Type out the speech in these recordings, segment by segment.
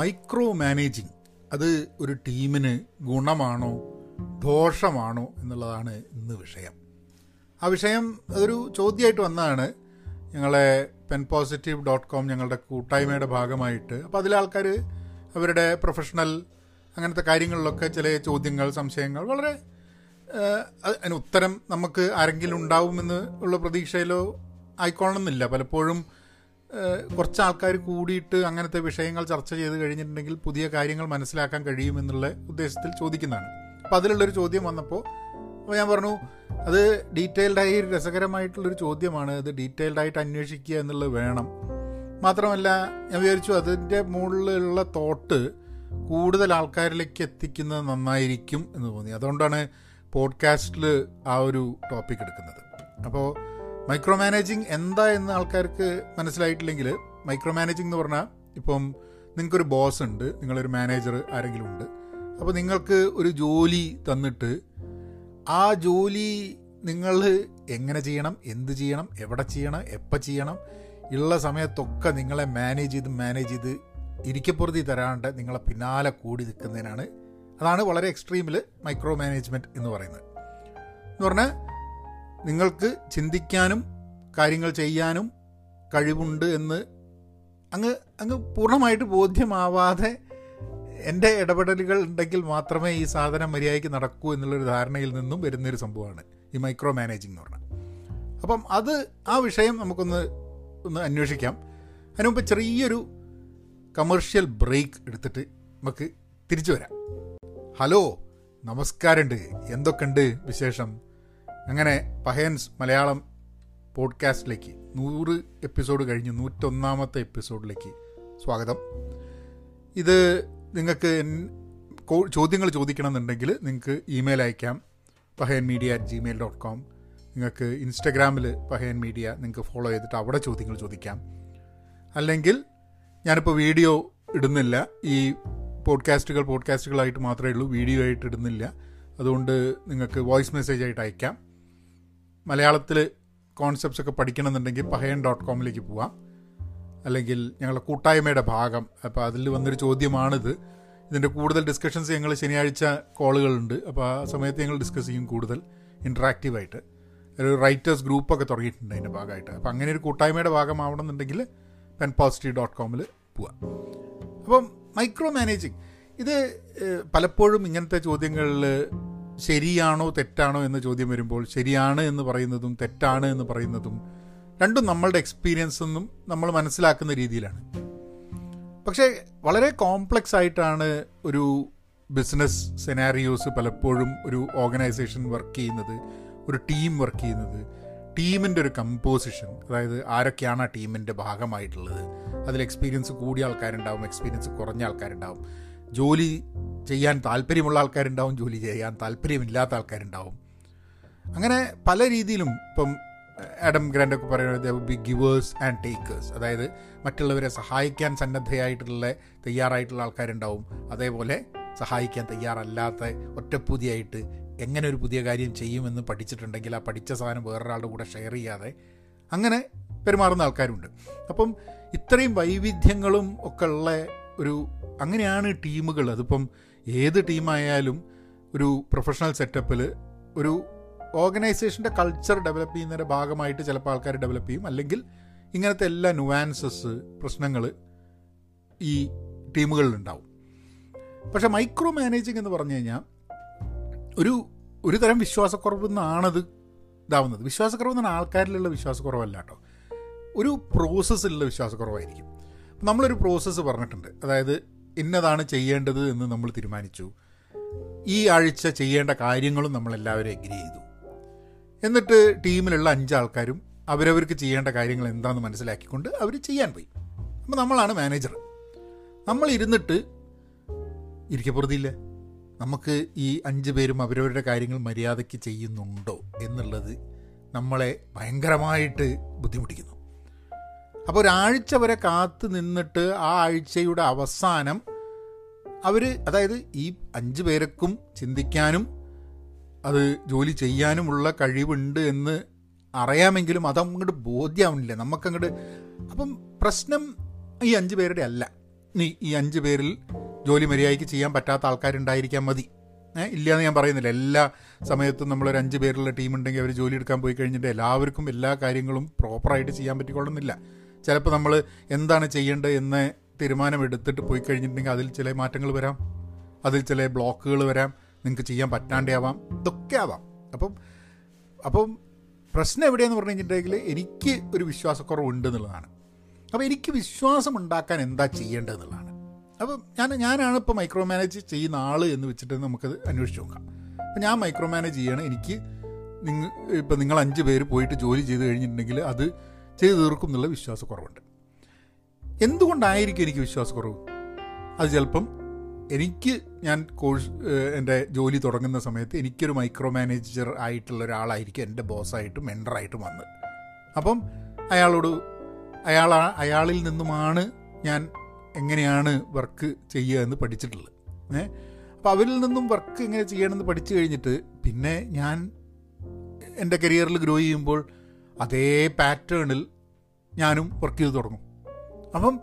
Micro managing അത് ഒരു ടീമിന് ഗുണമാണോ ദോഷമാണോ എന്നുള്ളതാണ് ഇന്ന് വിഷയം. ആ വിഷയം അതൊരു ചോദ്യമായിട്ട് വന്നതാണ്. ഞങ്ങളെ പെൻ പോസിറ്റീവ് ഡോട്ട് കോം ഞങ്ങളുടെ കൂട്ടായ്മയുടെ ഭാഗമായിട്ട്. അപ്പോൾ അതിലെ ആൾക്കാർ അവരുടെ പ്രൊഫഷണൽ അങ്ങനത്തെ കാര്യങ്ങളിലൊക്കെ ചില ചോദ്യങ്ങൾ സംശയങ്ങൾ വളരെ അതിന് ഉത്തരം നമുക്ക് ആരെങ്കിലും ഉണ്ടാവുമെന്ന് ഉള്ള പ്രതീക്ഷയിലോ ആയിക്കൊള്ളണമെന്നില്ല. പലപ്പോഴും കുറച്ച് ആൾക്കാർ കൂടിയിട്ട് അങ്ങനത്തെ വിഷയങ്ങൾ ചർച്ച ചെയ്ത് കഴിഞ്ഞിട്ടുണ്ടെങ്കിൽ പുതിയ കാര്യങ്ങൾ മനസ്സിലാക്കാൻ കഴിയുമെന്നുള്ള ഉദ്ദേശത്തിൽ ചോദിക്കുന്നതാണ്. അപ്പം അതിലുള്ളൊരു ചോദ്യം വന്നപ്പോൾ അപ്പോൾ ഞാൻ പറഞ്ഞു അത് ഡീറ്റെയിൽഡായി രസകരമായിട്ടുള്ളൊരു ചോദ്യമാണ്. അത് ഡീറ്റെയിൽഡായിട്ട് അന്വേഷിക്കുക എന്നുള്ളത് വേണം. മാത്രമല്ല ഞാൻ വിചാരിച്ചു അതിന്റെ മുകളിലുള്ള തോട്ട് കൂടുതൽ ആൾക്കാരിലേക്ക് എത്തിക്കുന്നത് നന്നായിരിക്കും എന്ന് തോന്നി. അതുകൊണ്ടാണ് പോഡ്കാസ്റ്റിൽ ആ ഒരു ടോപ്പിക് എടുക്കുന്നത്. അപ്പോൾ മൈക്രോ മാനേജിങ് എന്താ എന്ന് ആൾക്കാർക്ക് മനസ്സിലായിട്ടില്ലെങ്കിൽ മൈക്രോ മാനേജിങ് എന്ന് പറഞ്ഞാൽ ഇപ്പം നിങ്ങൾക്കൊരു ബോസ് ഉണ്ട് നിങ്ങളൊരു മാനേജർ ആരെങ്കിലും ഉണ്ട്. അപ്പോൾ നിങ്ങൾക്ക് ഒരു ജോലി തന്നിട്ട് ആ ജോലി നിങ്ങൾ എങ്ങനെ ചെയ്യണം എന്ത് ചെയ്യണം എവിടെ ചെയ്യണം എപ്പോൾ ചെയ്യണം ഉള്ള സമയത്തൊക്കെ നിങ്ങളെ മാനേജ് ചെയ്ത് മാനേജ് ചെയ്ത് ഇരിക്കപ്പുറത്തി തരാണ്ട് നിങ്ങളെ പിന്നാലെ കൂടി നിൽക്കുന്നതിനാണ്. അതാണ് വളരെ എക്സ്ട്രീമിൽ മൈക്രോ മാനേജ്മെന്റ് എന്ന് പറയുന്നത്. എന്ന് പറഞ്ഞാൽ നിങ്ങൾക്ക് ചിന്തിക്കാനും കാര്യങ്ങൾ ചെയ്യാനും കഴിവുണ്ട് എന്ന് അങ്ങ് അങ്ങ് പൂർണമായിട്ട് ബോധ്യമാവാതെ എന്റെ ഇടപെടലുകൾ ഉണ്ടെങ്കിൽ മാത്രമേ ഈ സാധനം മര്യാദയ്ക്ക് നടക്കൂ എന്നുള്ളൊരു ധാരണയിൽ നിന്നും വരുന്നൊരു സംഭവമാണ് ഈ മൈക്രോ മാനേജിങ് എന്ന് പറഞ്ഞാൽ. അപ്പം അത് ആ വിഷയം നമുക്കൊന്ന് ഒന്ന് അന്വേഷിക്കാം. അതിനുമുമ്പ് ചെറിയൊരു കമേർഷ്യൽ ബ്രേക്ക് എടുത്തിട്ട് നമുക്ക് തിരിച്ചു വരാം. ഹലോ നമസ്കാരമുണ്ട്. എന്തൊക്കെയുണ്ട് വിശേഷം? അങ്ങനെ പഹയൻസ് മലയാളം പോഡ്കാസ്റ്റിലേക്ക് നൂറ് എപ്പിസോഡ് കഴിഞ്ഞ് നൂറ്റൊന്നാമത്തെ എപ്പിസോഡിലേക്ക് സ്വാഗതം. ഇത് നിങ്ങൾക്ക് ചോദ്യങ്ങൾ ചോദിക്കണമെന്നുണ്ടെങ്കിൽ നിങ്ങൾക്ക് ഇമെയിൽ അയക്കാം. Pahayan media at Gmail dot com നിങ്ങൾക്ക് ഇൻസ്റ്റഗ്രാമിൽ പഹയൻ മീഡിയ നിങ്ങൾക്ക് ഫോളോ ചെയ്തിട്ട് അവിടെ ചോദ്യങ്ങൾ ചോദിക്കാം. അല്ലെങ്കിൽ ഞാനിപ്പോൾ വീഡിയോ ഇടുന്നില്ല. ഈ പോഡ്കാസ്റ്റുകൾ പോഡ്കാസ്റ്റുകളായിട്ട് മാത്രമേ ഉള്ളൂ. വീഡിയോ ആയിട്ട് ഇടുന്നില്ല. അതുകൊണ്ട് നിങ്ങൾക്ക് വോയിസ് മെസ്സേജ് ആയിട്ട് അയക്കാം. മലയാളത്തിൽ കോൺസെപ്റ്റ്സ് ഒക്കെ പഠിക്കണമെന്നുണ്ടെങ്കിൽ പഹയൻ ഡോട്ട് കോമിലേക്ക് പോവാം. അല്ലെങ്കിൽ ഞങ്ങളുടെ കൂട്ടായ്മയുടെ ഭാഗം. അപ്പോൾ അതിൽ വന്നൊരു ചോദ്യമാണിത്. ഇതിന്റെ കൂടുതൽ ഡിസ്കഷൻസ് ഞങ്ങൾ ശനിയാഴ്ച കോളുകളുണ്ട് അപ്പോൾ ആ സമയത്ത് ഞങ്ങൾ ഡിസ്കസ് ചെയ്യും കൂടുതൽ ഇൻട്രാക്റ്റീവായിട്ട് ഒരു റൈറ്റേഴ്സ് ഗ്രൂപ്പൊക്കെ തുടങ്ങിയിട്ടുണ്ട് അതിന്റെ ഭാഗമായിട്ട്. അപ്പോൾ അങ്ങനെ ഒരു കൂട്ടായ്മയുടെ ഭാഗമാവണമെന്നുണ്ടെങ്കിൽ പെൻ പോസിറ്റീവ് ഡോട്ട് കോമിൽ പോവാം. അപ്പം മൈക്രോ മാനേജിങ് ഇത് പലപ്പോഴും ഇങ്ങനത്തെ ചോദ്യങ്ങളിൽ ശരിയാണോ തെറ്റാണോ എന്ന ചോദ്യം വരുമ്പോൾ ശരിയാണ് എന്ന് പറയുന്നതും തെറ്റാണ് എന്ന് പറയുന്നതും രണ്ടും നമ്മളുടെ എക്സ്പീരിയൻസ് ഒന്നും നമ്മൾ മനസ്സിലാക്കുന്ന രീതിയിലാണ്. പക്ഷേ വളരെ കോംപ്ലക്സ് ആയിട്ടാണ് ഒരു ബിസിനസ് സെനാരിയോസ് പലപ്പോഴും ഒരു ഓർഗനൈസേഷൻ വർക്ക് ചെയ്യുന്നത് ഒരു ടീം വർക്ക് ചെയ്യുന്നത്. ടീമിന്റെ ഒരു കമ്പോസിഷൻ അതായത് ആരൊക്കെയാണ് ആ ടീമിന്റെ ഭാഗമായിട്ടുള്ളത്? അതിൽ എക്സ്പീരിയൻസ് കൂടിയ ആൾക്കാരുണ്ടാവും എക്സ്പീരിയൻസ് കുറഞ്ഞ ആൾക്കാരുണ്ടാവും. ജോലി ചെയ്യാൻ താല്പര്യമുള്ള ആൾക്കാരുണ്ടാവും ജോലി ചെയ്യാൻ താല്പര്യമില്ലാത്ത ആൾക്കാരുണ്ടാവും. അങ്ങനെ പല രീതിയിലും ഇപ്പം ആഡം ഗ്രാൻഡൊക്കെ പറയുന്നത് ബി ഗിവേഴ്സ് ആൻഡ് ടേക്കേഴ്സ് അതായത് മറ്റുള്ളവരെ സഹായിക്കാൻ സന്നദ്ധയായിട്ടുള്ള തയ്യാറായിട്ടുള്ള ആൾക്കാരുണ്ടാവും. അതേപോലെ സഹായിക്കാൻ തയ്യാറല്ലാത്ത ഒറ്റപ്പുതിയായിട്ട് എങ്ങനെ ഒരു പുതിയ കാര്യം ചെയ്യുമെന്ന് പഠിച്ചിട്ടുണ്ടെങ്കിൽ ആ പഠിച്ച സാധനം വേറൊരാളുടെ കൂടെ ഷെയർ ചെയ്യാതെ അങ്ങനെ പെരുമാറുന്ന ആൾക്കാരുണ്ട്. അപ്പം ഇത്രയും വൈവിധ്യങ്ങളും ഒക്കെ ഉള്ള ഒരു അങ്ങനെയാണ് ടീമുകൾ. അതിപ്പം ഏത് ടീമായാലും ഒരു പ്രൊഫഷണൽ സെറ്റപ്പിൽ ഒരു ഓർഗനൈസേഷന്റെ കൾച്ചർ ഡെവലപ്പ് ചെയ്യുന്നതിന്റെ ഭാഗമായിട്ട് ചിലപ്പോൾ ആൾക്കാർ ഡെവലപ്പ് ചെയ്യും. അല്ലെങ്കിൽ ഇങ്ങനത്തെ എല്ലാ നുവാൻസസ് പ്രശ്നങ്ങൾ ഈ ടീമുകളിലുണ്ടാവും പക്ഷേ മൈക്രോ മാനേജിങ് എന്ന് പറഞ്ഞു കഴിഞ്ഞാൽ ഒരു ഒരു തരം വിശ്വാസക്കുറവ് നിന്നാണത് ഇതാവുന്നത്. വിശ്വാസക്കുറവ് എന്നാണ് ആൾക്കാരിലുള്ള വിശ്വാസക്കുറവല്ല കേട്ടോ ഒരു പ്രോസസ്സിലുള്ള വിശ്വാസക്കുറവായിരിക്കും. നമ്മളൊരു പ്രോസസ്സ് പറഞ്ഞിട്ടുണ്ട്. അതായത് ഇന്നതാണ് ചെയ്യേണ്ടത് എന്ന് നമ്മൾ തീരുമാനിച്ചു. ഈ ആഴ്ച ചെയ്യേണ്ട കാര്യങ്ങളും നമ്മളെല്ലാവരും എഗ്രി ചെയ്തു. എന്നിട്ട് ടീമിലുള്ള അഞ്ചാൾക്കാരും അവരവർക്ക് ചെയ്യേണ്ട കാര്യങ്ങൾ എന്താണെന്ന് മനസ്സിലാക്കിക്കൊണ്ട് അവർ ചെയ്യാൻ പോയി. അപ്പോൾ നമ്മളാണ് മാനേജർ നമ്മൾ ഇരുന്നിട്ട് ഇരിക്കപ്പുറത്തില്ല നമുക്ക് ഈ അഞ്ച് പേരും അവരവരുടെ കാര്യങ്ങൾ മര്യാദയ്ക്ക് ചെയ്യുന്നുണ്ടോ എന്നുള്ളത് നമ്മളെ ഭയങ്കരമായിട്ട് ബുദ്ധിമുട്ടിക്കുന്നു. അപ്പോൾ ഒരാഴ്ച വരെ കാത്തു നിന്നിട്ട് ആ ആഴ്ചയുടെ അവസാനം അവർ അതായത് ഈ അഞ്ച് പേർക്കും ചിന്തിക്കാനും അത് ജോലി ചെയ്യാനുമുള്ള കഴിവുണ്ട് എന്ന് അറിയാമെങ്കിലും അതങ്ങോട്ട് ബോധ്യമാവുന്നില്ല നമുക്കങ്ങോട്ട് അപ്പം പ്രശ്നം ഈ അഞ്ച് പേരുടെ അല്ല. നീ ഈ അഞ്ച് പേരിൽ ജോലി മര്യാദയ്ക്ക് ചെയ്യാൻ പറ്റാത്ത ആൾക്കാരുണ്ടായിരിക്കാൻ മതി. ഇല്ലയെന്ന് ഞാൻ പറയുന്നില്ല. എല്ലാ സമയത്തും നമ്മളൊരു അഞ്ച് പേരുള്ള ടീം ഉണ്ടെങ്കിൽ അവർ ജോലി എടുക്കാൻ പോയി കഴിഞ്ഞിട്ട് എല്ലാവർക്കും എല്ലാ കാര്യങ്ങളും പ്രോപ്പറായിട്ട് ചെയ്യാൻ പറ്റിക്കൊള്ളുന്നില്ല. ചിലപ്പോൾ നമ്മൾ എന്താണ് ചെയ്യേണ്ടത് എന്ന് തീരുമാനമെടുത്തിട്ട് പോയി കഴിഞ്ഞിട്ടുണ്ടെങ്കിൽ അതിൽ ചില മാറ്റങ്ങൾ വരാം. അതിൽ ചില ബ്ലോക്കുകൾ വരാം. നിങ്ങൾക്ക് ചെയ്യാൻ പറ്റാണ്ടേ ആവാം. ഇതൊക്കെ ആവാം. അപ്പം അപ്പം പ്രശ്നം എവിടെയെന്ന് പറഞ്ഞു കഴിഞ്ഞിട്ടുണ്ടെങ്കിൽ എനിക്ക് ഒരു വിശ്വാസക്കുറവുണ്ട് എന്നുള്ളതാണ്. അപ്പോൾ എനിക്ക് വിശ്വാസം ഉണ്ടാക്കാൻ എന്താ ചെയ്യേണ്ടതെന്നുള്ളതാണ് അപ്പം ഞാൻ ഞാനാണ് ഇപ്പോൾ മൈക്രോ മാനേജ് ചെയ്യുന്ന ആൾ എന്ന് വെച്ചിട്ട് നമുക്കത് അന്വേഷിച്ച് നോക്കാം. അപ്പം ഞാൻ മൈക്രോ മാനേജ് ചെയ്യണം. എനിക്ക് നിങ്ങൾ ഇപ്പം നിങ്ങൾ അഞ്ച് പേര് പോയിട്ട് ജോലി ചെയ്ത് കഴിഞ്ഞിട്ടുണ്ടെങ്കിൽ അത് ചെയ്തു തീർക്കും എന്നുള്ള വിശ്വാസക്കുറവുണ്ട്. എന്തുകൊണ്ടായിരിക്കും എനിക്ക് വിശ്വാസക്കുറവ്? അത് ചിലപ്പം എനിക്ക് ഞാൻ കോഴ്സ് എന്റെ ജോലി തുടങ്ങുന്ന സമയത്ത് എനിക്കൊരു മൈക്രോ മാനേജർ ആയിട്ടുള്ള ഒരാളായിരിക്കും എന്റെ ബോസായിട്ടും മെൻഡറായിട്ടും വന്നത്. അപ്പം അയാളോട് അയാൾ അയാളിൽ നിന്നുമാണ് ഞാൻ എങ്ങനെയാണ് വർക്ക് ചെയ്യുക എന്ന് പഠിച്ചിട്ടുള്ളത്. ഏ അപ്പോൾ അവരിൽ നിന്നും വർക്ക് എങ്ങനെ ചെയ്യണമെന്ന് പഠിച്ചു കഴിഞ്ഞിട്ട് പിന്നെ ഞാൻ എന്റെ കരിയറിൽ ഗ്രോ ചെയ്യുമ്പോൾ അതേ പാറ്റേണിൽ ഞാനും വർക്ക് ചെയ്ത് തുടങ്ങും. അപ്പം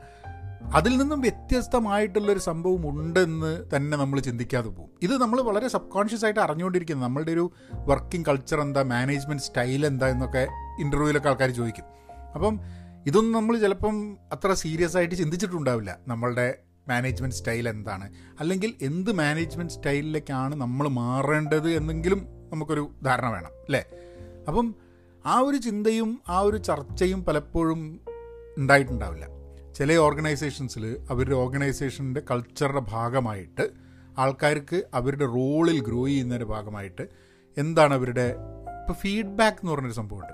അതിൽ നിന്നും വ്യത്യസ്തമായിട്ടുള്ളൊരു സംഭവം ഉണ്ടെന്ന് തന്നെ നമ്മൾ ചിന്തിക്കാതെ പോകും. ഇത് നമ്മൾ വളരെ സബ് കോൺഷ്യസ് ആയിട്ട് അറിഞ്ഞുകൊണ്ടിരിക്കുന്നത് നമ്മളുടെ ഒരു വർക്കിംഗ് കൾച്ചർ എന്താ മാനേജ്മെന്റ് സ്റ്റൈൽ എന്താ എന്നൊക്കെ ഇന്റർവ്യൂവിലൊക്കെ ആൾക്കാർ ചോദിക്കും. അപ്പം ഇതൊന്നും നമ്മൾ ചിലപ്പം അത്ര സീരിയസ് ആയിട്ട് ചിന്തിച്ചിട്ടുണ്ടാവില്ല. നമ്മളുടെ മാനേജ്മെന്റ് സ്റ്റൈൽ എന്താണ്? അല്ലെങ്കിൽ എന്ത് മാനേജ്മെന്റ് സ്റ്റൈലിലേക്കാണ് നമ്മൾ മാറേണ്ടത് എന്നെങ്കിലും നമുക്കൊരു ധാരണ വേണം അല്ലേ? അപ്പം ആ ഒരു ചിന്തയും ആ ഒരു ചർച്ചയും പലപ്പോഴും ഉണ്ടായിട്ടുണ്ടാവില്ല. ചില ഓർഗനൈസേഷൻസിൽ അവരുടെ ഓർഗനൈസേഷന്റെ കൾച്ചറുടെ ഭാഗമായിട്ട് ആൾക്കാർക്ക് അവരുടെ റോളിൽ ഗ്രോ ചെയ്യുന്നതിന്റെ ഭാഗമായിട്ട് എന്താണ് അവരുടെ ഇപ്പോൾ ഫീഡ്ബാക്ക് എന്ന് പറഞ്ഞൊരു സംഭവമുണ്ട്.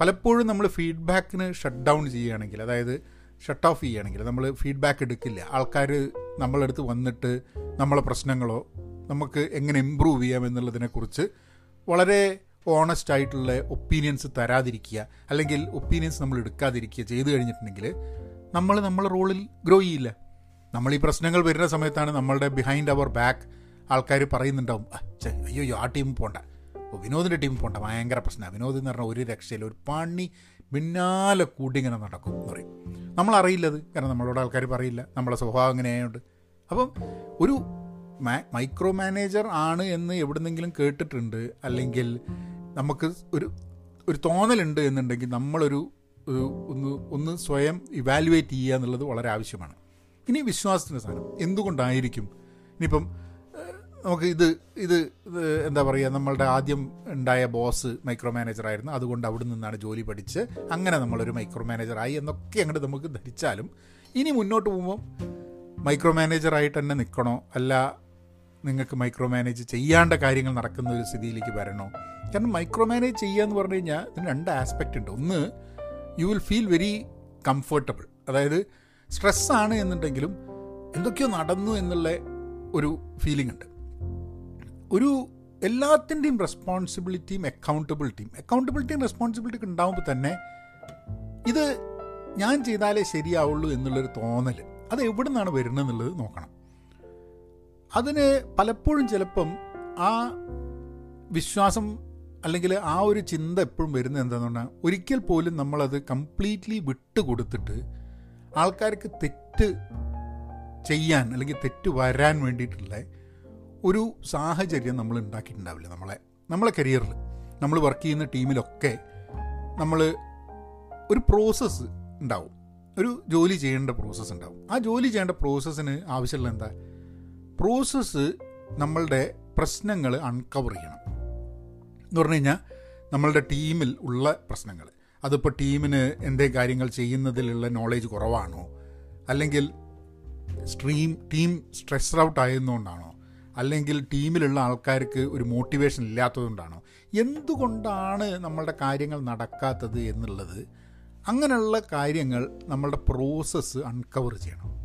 പലപ്പോഴും നമ്മൾ ഫീഡ്ബാക്കിന് ഷട്ട് ഡൗൺ ചെയ്യുകയാണെങ്കിൽ അതായത് ഷട്ട് ഓഫ് ചെയ്യുകയാണെങ്കിൽ നമ്മൾ ഫീഡ്ബാക്ക് എടുക്കില്ല. ആൾക്കാർ നമ്മളടുത്ത് വന്നിട്ട് നമ്മളെ പ്രശ്നങ്ങളോ നമുക്ക് എങ്ങനെ ഇമ്പ്രൂവ് ചെയ്യാം എന്നുള്ളതിനെക്കുറിച്ച് വളരെ ഓണസ്റ്റ് ആയിട്ടുള്ള ഒപ്പീനിയൻസ് തരാതിരിക്കുക അല്ലെങ്കിൽ ഒപ്പീനിയൻസ് നമ്മൾ എടുക്കാതിരിക്കുക ചെയ്തു കഴിഞ്ഞിട്ടുണ്ടെങ്കിൽ നമ്മൾ നമ്മളെ റോളിൽ ഗ്രോ ചെയ്യില്ല. നമ്മൾ ഈ പ്രശ്നങ്ങൾ വരുന്ന സമയത്താണ് നമ്മളുടെ ബിഹൈൻഡ് അവർ ബാക്ക് ആൾക്കാർ പറയുന്നുണ്ടാവും അയ്യോ ആ ടീം പോണ്ട. വിനോദിന്റെ ടീം പോണ്ട ഭയങ്കര പ്രശ്നമാണ് വിനോദ് എന്ന് പറഞ്ഞാൽ ഒരു രക്ഷയില്ല ഒരു പണി പിന്നാലെ കൂടി ഇങ്ങനെ നടക്കും എന്ന് പറയും. നമ്മളറിയില്ലത് കാരണം നമ്മളോട് ആൾക്കാർ പറയില്ല നമ്മളെ സ്വഭാവം അങ്ങനെ ആയതുകൊണ്ട് അപ്പം ഒരു മൈക്രോ മാനേജർ ആണ് എന്ന് എവിടുന്നെങ്കിലും കേട്ടിട്ടുണ്ട് അല്ലെങ്കിൽ നമുക്ക് ഒരു ഒരു തോന്നലുണ്ട് എന്നുണ്ടെങ്കിൽ നമ്മളൊരു ഒന്ന് ഒന്ന് സ്വയം ഇവാലുവേറ്റ് ചെയ്യുക എന്നുള്ളത് വളരെ ആവശ്യമാണ്. ഇനി വിശ്വാസത്തിന്റെ സാധനം. എന്തുകൊണ്ടായിരിക്കും? ഇനിയിപ്പം നമുക്ക് ഇത് ഇത് എന്താ പറയുക നമ്മളുടെ ആദ്യം ഉണ്ടായ ബോസ് മൈക്രോ മാനേജർ ആയിരുന്നു. അതുകൊണ്ട് അവിടെ നിന്നാണ് ജോലി പഠിച്ച് അങ്ങനെ നമ്മളൊരു മൈക്രോ മാനേജറായി എന്നൊക്കെ അങ്ങോട്ട് നമുക്ക് ധരിച്ചാലും ഇനി മുന്നോട്ട് പോകുമ്പോൾ മൈക്രോ മാനേജറായിട്ട് തന്നെ നിൽക്കണോ അല്ല നിങ്ങൾക്ക് മൈക്രോ മാനേജ് ചെയ്യാണ്ട കാര്യങ്ങൾ നടക്കുന്ന ഒരു സ്ഥിതിയിലേക്ക് വരണോ? കാരണം മൈക്രോ മാനേജ് ചെയ്യുക എന്ന് പറഞ്ഞു കഴിഞ്ഞാൽ ഇതിന് രണ്ട് ആസ്പെക്റ്റ് ഉണ്ട്. ഒന്ന് you will feel very comfortable അതായത് സ്ട്രെസ്സാണ് എന്നുണ്ടെങ്കിലും എന്തൊക്കെയോ നടന്നു എന്നുള്ള ഒരു ഫീലിംഗ് ഉണ്ട്. ഒരു എല്ലാത്തിന്റെയും റെസ്പോൺസിബിലിറ്റിയും അക്കൗണ്ടബിലിറ്റിയും അക്കൗണ്ടബിലിറ്റിയും റെസ്പോൺസിബിലിറ്റിയും ഉണ്ടാകുമ്പോൾ തന്നെ ഇത് ഞാൻ ചെയ്താലേ ശരിയാവുള്ളൂ എന്നുള്ളൊരു തോന്നൽ അത് എവിടെ നിന്നാണ് വരുന്നത് എന്നുള്ളത് നോക്കണം. അതിന് പലപ്പോഴും ചിലപ്പം ആ വിശ്വാസം അല്ലെങ്കിൽ ആ ഒരു ചിന്ത എപ്പോഴും വരുന്നത് എന്താണെന്ന് പറഞ്ഞാൽ ഒരിക്കൽ പോലും നമ്മളത് കംപ്ലീറ്റ്ലി വിട്ട് കൊടുത്തിട്ട് ആൾക്കാർക്ക് തെറ്റ് ചെയ്യാൻ അല്ലെങ്കിൽ തെറ്റ് വരാൻ വേണ്ടിയിട്ടുള്ള ഒരു സാഹചര്യം നമ്മൾ ഉണ്ടാക്കിയിട്ടുണ്ടാവില്ല നമ്മളെ നമ്മളെ കരിയറിൽ നമ്മൾ വർക്ക് ചെയ്യുന്ന ടീമിലൊക്കെ നമ്മൾ ഒരു പ്രോസസ്സ് ഉണ്ടാവും. ഒരു ജോലി ചെയ്യേണ്ട പ്രോസസ്സ് ഉണ്ടാവും. ആ ജോലി ചെയ്യേണ്ട പ്രോസസ്സിന് ആവശ്യമുള്ള എന്താ? പ്രോസസ്സ് നമ്മളുടെ പ്രശ്നങ്ങൾ അൺകവർ ചെയ്യണം. എന്ന് പറഞ്ഞു കഴിഞ്ഞാൽ നമ്മളുടെ ടീമിൽ ഉള്ള പ്രശ്നങ്ങൾ അതിപ്പോൾ ടീമിന് എന്തേ കാര്യങ്ങൾ ചെയ്യുന്നതിലുള്ള നോളേജ് കുറവാണോ? അല്ലെങ്കിൽ സ്ട്രീം ടീം സ്ട്രെസ് ഔട്ട് ആയതുകൊണ്ടാണോ? അല്ലെങ്കിൽ ടീമിലുള്ള ആൾക്കാർക്ക് ഒരു മോട്ടിവേഷൻ ഇല്ലാത്തതുകൊണ്ടാണോ? എന്തുകൊണ്ടാണ് നമ്മളുടെ കാര്യങ്ങൾ നടക്കാത്തത് എന്നുള്ളത് അങ്ങനെയുള്ള കാര്യങ്ങൾ നമ്മളുടെ പ്രോസസ്സ് അൺകവർ ചെയ്യണം.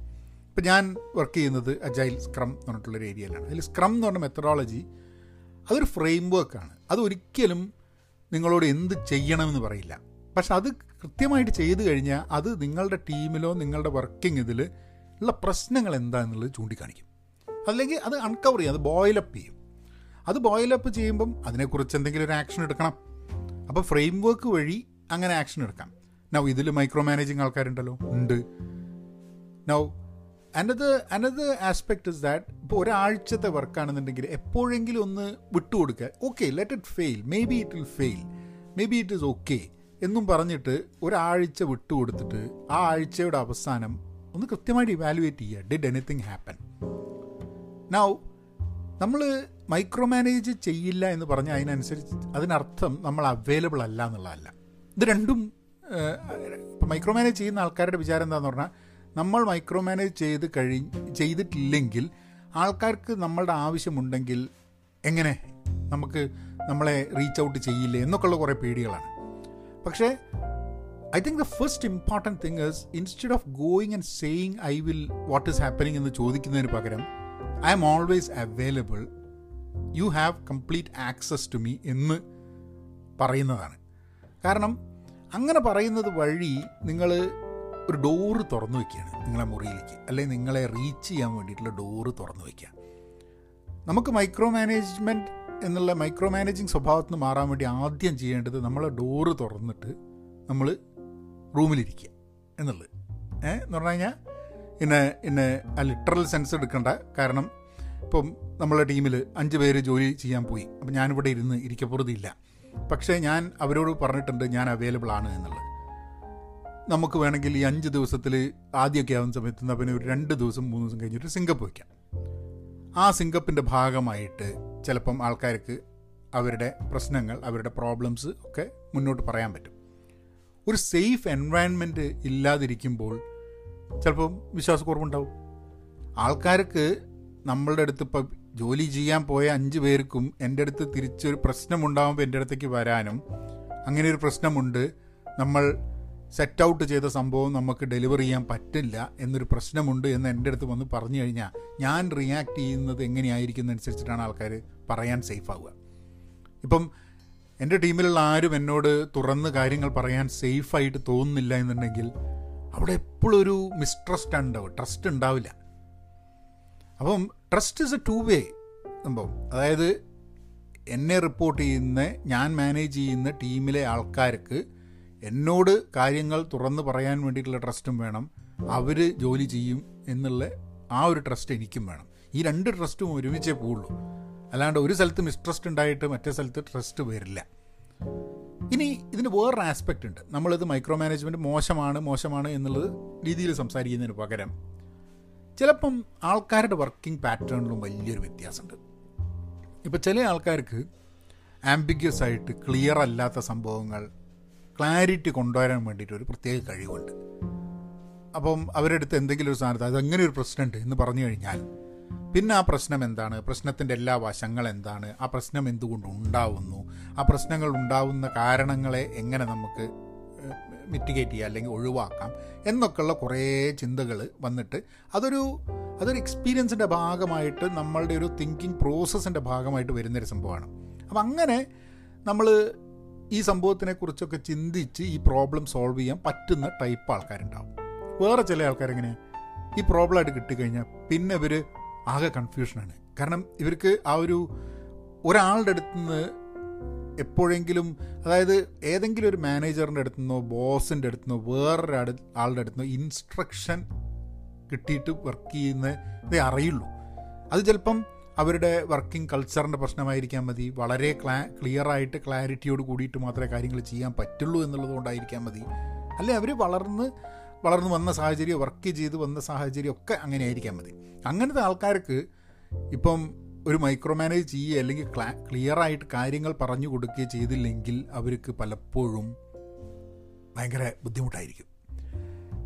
ഇപ്പം ഞാൻ വർക്ക് ചെയ്യുന്നത് അജൈൽ സ്ക്രം എന്ന് പറഞ്ഞിട്ടുള്ളൊരു ഏരിയയിലാണ് അതിൽ സ്ക്രം എന്ന് പറഞ്ഞ മെത്തഡോളജി അതൊരു ഫ്രെയിം വർക്കാണ് അതൊരിക്കലും നിങ്ങളോട് എന്ത് ചെയ്യണമെന്ന് പറയില്ല. പക്ഷെ അത് കൃത്യമായിട്ട് ചെയ്തു കഴിഞ്ഞാൽ അത് നിങ്ങളുടെ ടീമിലോ നിങ്ങളുടെ വർക്കിംഗ് ഇതിൽ ഉള്ള പ്രശ്നങ്ങൾ എന്താണെന്നുള്ളത് ചൂണ്ടിക്കാണിക്കും. അല്ലെങ്കിൽ അത് അൺകവർ ചെയ്യും അത് ബോയിലപ്പ് ചെയ്യും. അത് ബോയിലപ്പ് ചെയ്യുമ്പം അതിനെക്കുറിച്ച് എന്തെങ്കിലും ഒരു ആക്ഷൻ എടുക്കണം. അപ്പോൾ ഫ്രെയിം വർക്ക് വഴി അങ്ങനെ ആക്ഷൻ എടുക്കാം. നൗ ഇതിൽ മൈക്രോ മാനേജിങ് ആൾക്കാരുണ്ടല്ലോ? ഉണ്ട്. Now another another aspect is that ഇപ്പോൾ ഒരാഴ്ചത്തെ വർക്കാണെന്നുണ്ടെങ്കിൽ എപ്പോഴെങ്കിലും ഒന്ന് വിട്ടുകൊടുക്കുക. Okay let it fail maybe it will fail maybe it is okay എന്നും പറഞ്ഞിട്ട് ഒരാഴ്ച വിട്ടുകൊടുത്തിട്ട് ആ ആഴ്ചയുടെ അവസാനം ഒന്ന് കൃത്യമായിട്ട് ഇവാലുവേറ്റ് ചെയ്യുക. ഡിഡ് എനിത്തിങ് ഹാപ്പൻ നൗ നമ്മൾ മൈക്രോ മാനേജ് ചെയ്യില്ല എന്ന് പറഞ്ഞാൽ അതിനനുസരിച്ച് അതിനർത്ഥം നമ്മൾ അവൈലബിൾ അല്ല എന്നുള്ളതല്ല. ഇത് രണ്ടും ഇപ്പോൾ മൈക്രോ മാനേജ് ചെയ്യുന്ന ആൾക്കാരുടെ വിചാരം എന്താണെന്ന് പറഞ്ഞാൽ നമ്മൾ മൈക്രോ മാനേജ് ചെയ്ത് കഴി ചെയ്തിട്ടില്ലെങ്കിൽ ആൾക്കാർക്ക് നമ്മളുടെ ആവശ്യമുണ്ടെങ്കിൽ എങ്ങനെ നമുക്ക് നമ്മളെ റീച്ച് ഔട്ട് ചെയ്യില്ലേ എന്നൊക്കെയുള്ള കുറേ പേടികളാണ്. പക്ഷേ I think the first important thing is instead of going and saying I will what is happening എന്ന് ചോദിക്കുന്നതിന് പകരം I am always available you have complete access to me എന്ന് പറയുന്നതാണ്. കാരണം അങ്ങനെ പറയുന്നത് വഴി നിങ്ങൾ ഒരു ഡോറ് തുറന്നു വയ്ക്കുകയാണ് നിങ്ങളെ മുറിയിലേക്ക്. അല്ലെങ്കിൽ നിങ്ങളെ റീച്ച് ചെയ്യാൻ വേണ്ടിയിട്ടുള്ള ഡോറ് തുറന്നു വയ്ക്കുക നമുക്ക് മൈക്രോ മാനേജ്മെന്റ് എന്നുള്ള മൈക്രോ മാനേജിങ് സ്വഭാവത്തിൽ നിന്ന് മാറാൻ വേണ്ടി ആദ്യം ചെയ്യേണ്ടത് നമ്മളെ ഡോറ് തുറന്നിട്ട് നമ്മൾ റൂമിലിരിക്കുക എന്നുള്ളത്. ഏഹ് എന്ന് പറഞ്ഞു കഴിഞ്ഞാൽ ഇന്നെ ഇന്നെ ലിറ്ററൽ സെൻസ് എടുക്കേണ്ട. കാരണം ഇപ്പം നമ്മളെ ടീമിൽ അഞ്ച് പേര് ജോലി ചെയ്യാൻ പോയി. അപ്പം ഞാനിവിടെ ഇരുന്ന് ഇരിക്കപ്പുറതില്ല പക്ഷേ ഞാൻ അവരോട് പറഞ്ഞിട്ടുണ്ട് ഞാൻ അവൈലബിൾ ആണ് എന്നുള്ളത്. നമുക്ക് വേണമെങ്കിൽ ഈ അഞ്ച് ദിവസത്തിൽ ആദ്യമൊക്കെ ആവുന്ന സമയത്ത് പിന്നെ ഒരു രണ്ട് ദിവസം മൂന്ന് ദിവസം കഴിഞ്ഞിട്ട് സിങ്കപ്പ് വയ്ക്കാം ആ സിങ്കപ്പിന്റെ ഭാഗമായിട്ട് ചിലപ്പം ആൾക്കാർക്ക് അവരുടെ പ്രശ്നങ്ങൾ അവരുടെ പ്രോബ്ലംസ് ഒക്കെ മുന്നോട്ട് പറയാൻ പറ്റും. ഒരു സേഫ് എൻവയൺമെന്റ് ഇല്ലാതിരിക്കുമ്പോൾ ചിലപ്പം വിശ്വാസക്കുറവുണ്ടാവും ആൾക്കാർക്ക് നമ്മളുടെ അടുത്ത് ഇപ്പം ജോലി ചെയ്യാൻ പോയ അഞ്ച് പേർക്കും എന്റെ അടുത്ത് തിരിച്ചൊരു പ്രശ്നമുണ്ടാകുമ്പോൾ എന്റെ അടുത്തേക്ക് വരാനും അങ്ങനെ ഒരു പ്രശ്നമുണ്ട്. നമ്മൾ സെറ്റ് ഔട്ട് ചെയ്ത സംഭവം നമുക്ക് ഡെലിവർ ചെയ്യാൻ പറ്റില്ല എന്നൊരു പ്രശ്നമുണ്ട് എന്ന് എന്റെ അടുത്ത് വന്ന് പറഞ്ഞു കഴിഞ്ഞാൽ ഞാൻ റിയാക്ട് ചെയ്യുന്നത് എങ്ങനെയായിരിക്കുന്നതനുസരിച്ചിട്ടാണ് ആൾക്കാർ പറയാൻ സേഫ് ആവുക. ഇപ്പം എന്റെ ടീമിലുള്ള ആരും എന്നോട് തുറന്ന് കാര്യങ്ങൾ പറയാൻ സേഫായിട്ട് തോന്നുന്നില്ല എന്നുണ്ടെങ്കിൽ അവിടെ എപ്പോഴും ഒരു മിസ്ട്രസ്റ്റ് ഉണ്ടാവും ട്രസ്റ്റ് ഉണ്ടാവില്ല. അപ്പം trust is a two way സംഭവം. അതായത് എന്നെ റിപ്പോർട്ട് ചെയ്യുന്ന ഞാൻ മാനേജ് ചെയ്യുന്ന ടീമിലെ ആൾക്കാർക്ക് എന്നോട് കാര്യങ്ങൾ തുറന്ന് പറയാൻ വേണ്ടിയിട്ടുള്ള ട്രസ്റ്റും വേണം. അവർ ജോലി ചെയ്യും എന്നുള്ള ആ ഒരു ട്രസ്റ്റ് എനിക്കും വേണം. ഈ രണ്ട് ട്രസ്റ്റും ഒരുമിച്ചേ പോവുള്ളൂ. അല്ലാണ്ട് ഒരു സ്ഥലത്ത് മിസ്ട്രസ്റ്റ് ഉണ്ടായിട്ട് മറ്റേ സ്ഥലത്ത് ട്രസ്റ്റ് വരില്ല. ഇനി ഇതിന് വേറൊരു ആസ്പെക്റ്റ് ഉണ്ട്. നമ്മളിത് മൈക്രോ മാനേജ്മെന്റ് മോശമാണ് മോശമാണ് എന്നുള്ളത് രീതിയിൽ സംസാരിക്കുന്നതിന് പകരം ചിലപ്പം ആൾക്കാരുടെ വർക്കിംഗ് പാറ്റേണിലും വലിയൊരു വ്യത്യാസമുണ്ട്. ഇപ്പോൾ ചില ആൾക്കാർക്ക് ആംബിഗ്യസ് ആയിട്ട് ക്ലിയർ അല്ലാത്ത സംഭവങ്ങൾ ക്ലാരിറ്റി കൊണ്ടുവരാൻ വേണ്ടിയിട്ട് ഒരു പ്രത്യേക കഴിവുണ്ട്. അപ്പം അവരെടുത്ത് എന്തെങ്കിലും ഒരു സ്ഥാനത്ത് അത് അങ്ങനെ ഒരു പ്രശ്നമുണ്ട് എന്ന് പറഞ്ഞു കഴിഞ്ഞാൽ പിന്നെ ആ പ്രശ്നം എന്താണ്? പ്രശ്നത്തിന്റെ എല്ലാ വശങ്ങൾ എന്താണ്? ആ പ്രശ്നം എന്തുകൊണ്ട് ഉണ്ടാവുന്നു? ആ പ്രശ്നങ്ങൾ ഉണ്ടാവുന്ന കാരണങ്ങളെ എങ്ങനെ നമുക്ക് മിറ്റിഗേറ്റ് ചെയ്യുക അല്ലെങ്കിൽ ഒഴിവാക്കാം എന്നൊക്കെയുള്ള കുറേ ചിന്തകൾ വന്നിട്ട് അതൊരു അതൊരു എക്സ്പീരിയൻസിന്റെ ഭാഗമായിട്ട് നമ്മളുടെ ഒരു തിങ്കിങ് പ്രോസസ്സിന്റെ ഭാഗമായിട്ട് വരുന്നൊരു സംഭവമാണ്. അപ്പം അങ്ങനെ നമ്മൾ ഈ സംഭവത്തിനെ കുറിച്ചൊക്കെ ചിന്തിച്ച് ഈ പ്രോബ്ലം സോൾവ് ചെയ്യാൻ പറ്റുന്ന ടൈപ്പ് ആൾക്കാരുണ്ടാവും. വേറെ ചില ആൾക്കാരെങ്ങനെയാണ് ഈ പ്രോബ്ലമായിട്ട് കിട്ടിക്കഴിഞ്ഞാൽ പിന്നെ ഇവർ ആകെ കൺഫ്യൂഷനാണ് കാരണം ഇവർക്ക് ആ ഒരു ഒരാളുടെ അടുത്ത് നിന്ന് എപ്പോഴെങ്കിലും അതായത് ഏതെങ്കിലും ഒരു മാനേജറിന്റെ അടുത്തു നിന്നോ ബോസിന്റെ അടുത്തു നിന്നോ വേറൊരു ആളുടെ അടുത്തു നിന്നോ ഇൻസ്ട്രക്ഷൻ കിട്ടിയിട്ട് വർക്ക് ചെയ്യുന്നതേ അറിയുള്ളൂ. അത് ചിലപ്പം അവരുടെ വർക്കിംഗ് കൾച്ചറിന്റെ പ്രശ്നമായിരിക്കാൻ മതി. വളരെ ക്ലാ ക്ലിയറായിട്ട് ക്ലാരിറ്റിയോട് കൂടിയിട്ട് മാത്രമേ കാര്യങ്ങൾ ചെയ്യാൻ പറ്റുള്ളൂ എന്നുള്ളതുകൊണ്ടായിരിക്കാൻ മതി. അല്ലെ? അവർ വളർന്ന് വളർന്നു വന്ന സാഹചര്യം വർക്ക് ചെയ്ത് വന്ന സാഹചര്യം ഒക്കെ അങ്ങനെ ആയിരിക്കാൻ മതി. അങ്ങനത്തെ ആൾക്കാർക്ക് ഇപ്പം ഒരു മൈക്രോ മാനേജ് ചെയ്യുക അല്ലെങ്കിൽ ക്ലാ ക്ലിയറായിട്ട് കാര്യങ്ങൾ പറഞ്ഞു കൊടുക്കുകയോ ചെയ്തില്ലെങ്കിൽ അവർക്ക് പലപ്പോഴും ഭയങ്കര ബുദ്ധിമുട്ടായിരിക്കും.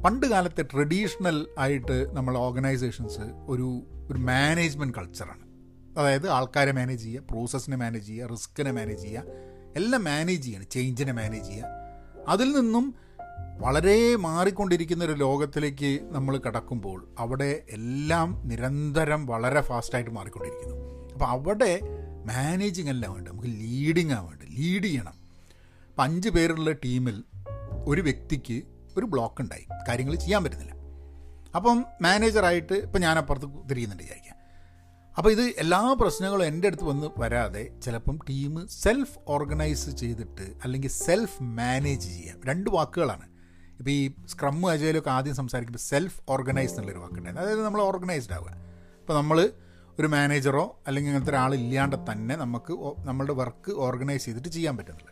പണ്ട് കാലത്തെ ട്രഡീഷണൽ ആയിട്ട് നമ്മൾ ഓർഗനൈസേഷൻസ് ഒരു ഒരു മാനേജ്മെന്റ് കൾച്ചറാണ് അതായത് ആൾക്കാരെ മാനേജ് ചെയ്യുക പ്രോസസ്സിനെ മാനേജ് ചെയ്യുക റിസ്ക്കിനെ മാനേജ് ചെയ്യുക എല്ലാം മാനേജ് ചെയ്യണം ചേഞ്ചിനെ മാനേജ് ചെയ്യുക. അതിൽ നിന്നും വളരെ മാറിക്കൊണ്ടിരിക്കുന്ന ഒരു ലോകത്തിലേക്ക് നമ്മൾ കടക്കുമ്പോൾ അവിടെ എല്ലാം നിരന്തരം വളരെ ഫാസ്റ്റായിട്ട് മാറിക്കൊണ്ടിരിക്കുന്നു. അപ്പോൾ അവിടെ മാനേജിങ് അല്ല വേണ്ട നമുക്ക് ലീഡിങ് ആ വേണ്ട ലീഡ് ചെയ്യണം. അപ്പം അഞ്ച് പേരുള്ള ടീമിൽ ഒരു വ്യക്തിക്ക് ഒരു ബ്ലോക്ക് ഉണ്ടായി. കാര്യങ്ങൾ ചെയ്യാൻ പറ്റുന്നില്ല. അപ്പം മാനേജറായിട്ട് ഇപ്പം ഞാൻ അപ്പുറത്ത് തിരിയുന്നുണ്ട് വിചാരിക്കാം അപ്പോൾ ഇത് എല്ലാ പ്രശ്നങ്ങളും എന്റെ അടുത്ത് വന്ന് വരാതെ ചിലപ്പം ടീം സെൽഫ് ഓർഗനൈസ് ചെയ്തിട്ട് അല്ലെങ്കിൽ സെൽഫ് മാനേജ് ചെയ്യാം. രണ്ട് വാക്കുകളാണ്. ഇപ്പോൾ ഈ സ്ക്രം അജയിലൊക്കെ ആദ്യം സംസാരിക്കുമ്പോൾ സെൽഫ് ഓർഗനൈസ് എന്നുള്ളൊരു വാക്കുണ്ടായിരുന്നു. അതായത് നമ്മൾ ഓർഗനൈസ്ഡ് ആവുക. ഇപ്പോൾ നമ്മൾ ഒരു മാനേജറോ അല്ലെങ്കിൽ അങ്ങനത്തെ ഒരാളില്ലാണ്ട് തന്നെ നമുക്ക് നമ്മളുടെ വർക്ക് ഓർഗനൈസ് ചെയ്തിട്ട് ചെയ്യാൻ പറ്റുന്നില്ല.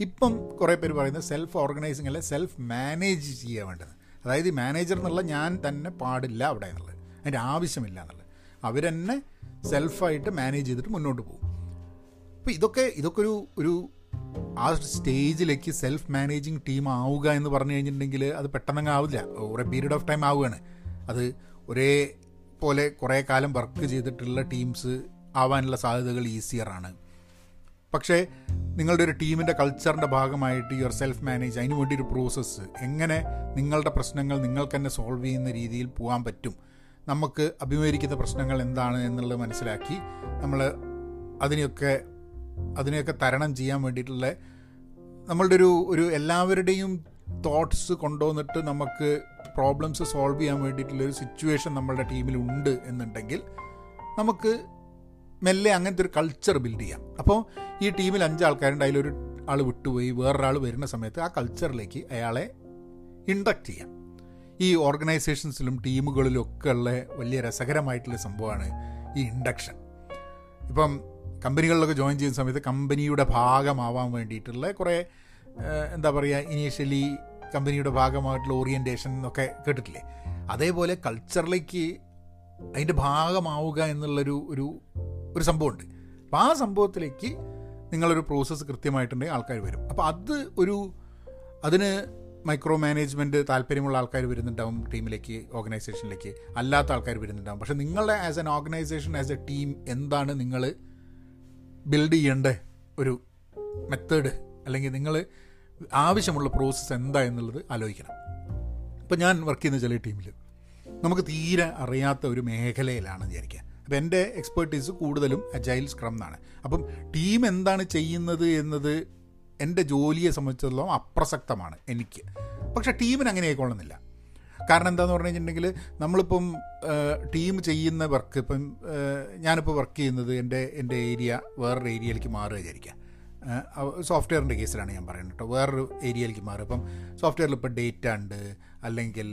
ഇപ്പം കുറേ പേര് പറയുന്നത് സെൽഫ് ഓർഗനൈസിങ് അല്ല സെൽഫ് മാനേജ് ചെയ്യാൻ വേണ്ടത്. അതായത് ഈ മാനേജർ എന്നുള്ള ഞാൻ തന്നെ പാടില്ല അവിടെ എന്നുള്ളത്. അതിന്റെ ആവശ്യമില്ല എന്നുള്ളത്. അവരെന്നെ സെൽഫായിട്ട് മാനേജ് ചെയ്തിട്ട് മുന്നോട്ട് പോകും. അപ്പോൾ ഇതൊക്കെ ഇതൊക്കെ ഒരു ഒരു ആ സ്റ്റേജിലേക്ക് സെൽഫ് മാനേജിങ് ടീം ആവുക എന്ന് പറഞ്ഞു കഴിഞ്ഞിട്ടുണ്ടെങ്കിൽ അത് പെട്ടെന്നങ്ങ് ആവില്ല. ഒരു പീരീഡ് ഓഫ് ടൈം ആവുകയാണ്. അത് ഒരേ പോലെ കുറേ കാലം വർക്ക് ചെയ്തിട്ടുള്ള ടീംസ് ആവാനുള്ള സാധ്യതകൾ ഈസിയറാണ് പക്ഷേ നിങ്ങളുടെ ഒരു ടീമിന്റെ കൾച്ചറിന്റെ ഭാഗമായിട്ട് യുവർ സെൽഫ് മാനേജ് അതിന് വേണ്ടി ഒരു പ്രോസസ്സ് എങ്ങനെ നിങ്ങളുടെ പ്രശ്നങ്ങൾ നിങ്ങൾക്ക് തന്നെ സോൾവ് ചെയ്യുന്ന രീതിയിൽ പോകാൻ പറ്റും? നമുക്ക് അഭിമുഖീകരിക്കുന്ന പ്രശ്നങ്ങൾ എന്താണ് എന്നുള്ളത് മനസ്സിലാക്കി നമ്മൾ അതിനെയൊക്കെ അതിനെയൊക്കെ തരണം ചെയ്യാൻ വേണ്ടിയിട്ടുള്ള നമ്മളുടെ ഒരു ഒരു എല്ലാവരുടെയും തോട്ട്സ് കൊണ്ടുവന്നിട്ട് നമുക്ക് പ്രോബ്ലംസ് സോൾവ് ചെയ്യാൻ വേണ്ടിയിട്ടുള്ള ഒരു സിറ്റുവേഷൻ നമ്മളുടെ ടീമിലുണ്ട് എന്നുണ്ടെങ്കിൽ നമുക്ക് മെല്ലെ അങ്ങനത്തെ ഒരു കൾച്ചർ ബിൽഡ് ചെയ്യാം. അപ്പോൾ ഈ ടീമിൽ അഞ്ച് ആൾക്കാരുണ്ട് അതിലൊരു ആൾ വിട്ടുപോയി വേറൊരാൾ വരുന്ന സമയത്ത് ആ കൾച്ചറിലേക്ക് അയാളെ ഇൻഡക്റ്റ് ചെയ്യാം. ഈ ഓർഗനൈസേഷൻസിലും ടീമുകളിലും ഒക്കെ ഉള്ള വലിയ രസകരമായിട്ടുള്ള സംഭവമാണ് ഈ ഇൻഡക്ഷൻ. ഇപ്പം കമ്പനികളിലൊക്കെ ജോയിൻ ചെയ്യുന്ന സമയത്ത് കമ്പനിയുടെ ഭാഗമാവാൻ വേണ്ടിയിട്ടുള്ള കുറേ എന്താ പറയുക ഇനീഷ്യലി കമ്പനിയുടെ ഭാഗമായിട്ടുള്ള ഓറിയന്റേഷൻ എന്നൊക്കെ കേട്ടിട്ടില്ലേ? അതേപോലെ കൾച്ചറിലേക്ക് അതിന്റെ ഭാഗമാവുക എന്നുള്ളൊരു ഒരു ഒരു സംഭവമുണ്ട്. അപ്പോൾ ആ സംഭവത്തിലേക്ക് നിങ്ങളൊരു പ്രോസസ്സ് കൃത്യമായിട്ടുണ്ടെങ്കിൽ ആൾക്കാർ വരും. അപ്പോൾ അത് ഒരു അതിന് മൈക്രോ മാനേജ്മെന്റ് താല്പര്യമുള്ള ആൾക്കാർ വരുന്നുണ്ടാവും ടീമിലേക്ക് ഓർഗനൈസേഷനിലേക്ക്. അല്ലാത്ത ആൾക്കാർ വരുന്നുണ്ടാവും. പക്ഷേ നിങ്ങളുടെ as an organisation as a team എന്താണ് നിങ്ങൾ ബിൽഡ് ചെയ്യേണ്ട ഒരു മെത്തേഡ് അല്ലെങ്കിൽ നിങ്ങൾ ആവശ്യമുള്ള പ്രോസസ്സ് എന്താ എന്നുള്ളത് ആലോചിക്കണം. ഇപ്പം ഞാൻ വർക്ക് ചെയ്യുന്ന ചില ടീമിൽ നമുക്ക് തീരെ അറിയാത്ത ഒരു മേഖലയിലാണ് വിചാരിക്കുക അപ്പം എന്റെ എക്സ്പേർട്ടീസ് കൂടുതലും അജൈൽ സ്ക്രം എന്നാണ് അപ്പം ടീം എന്താണ് ചെയ്യുന്നത് എന്നത് എന്റെ ജോലിയെ സംബന്ധിച്ചിടത്തോളം അപ്രസക്തമാണ് എനിക്ക്. പക്ഷേ ടീമിന് അങ്ങനെ ആയിക്കൊള്ളുന്നില്ല കാരണം എന്താന്ന് പറഞ്ഞു കഴിഞ്ഞിട്ടുണ്ടെങ്കിൽ നമ്മളിപ്പം ടീം ചെയ്യുന്ന വർക്ക് ഇപ്പം ഞാനിപ്പോൾ വർക്ക് ചെയ്യുന്നത് എന്റെ എന്റെ ഏരിയ വേറൊരു ഏരിയയിലേക്ക് മാറുക വിചാരിക്കുക. സോഫ്റ്റ്വെയറിന്റെ കേസിലാണ് ഞാൻ പറയുന്നത് കേട്ടോ. വേറൊരു ഏരിയയിലേക്ക് മാറും ഇപ്പം സോഫ്റ്റ്വെയറിൽ ഇപ്പോൾ ഡേറ്റ ഉണ്ട് അല്ലെങ്കിൽ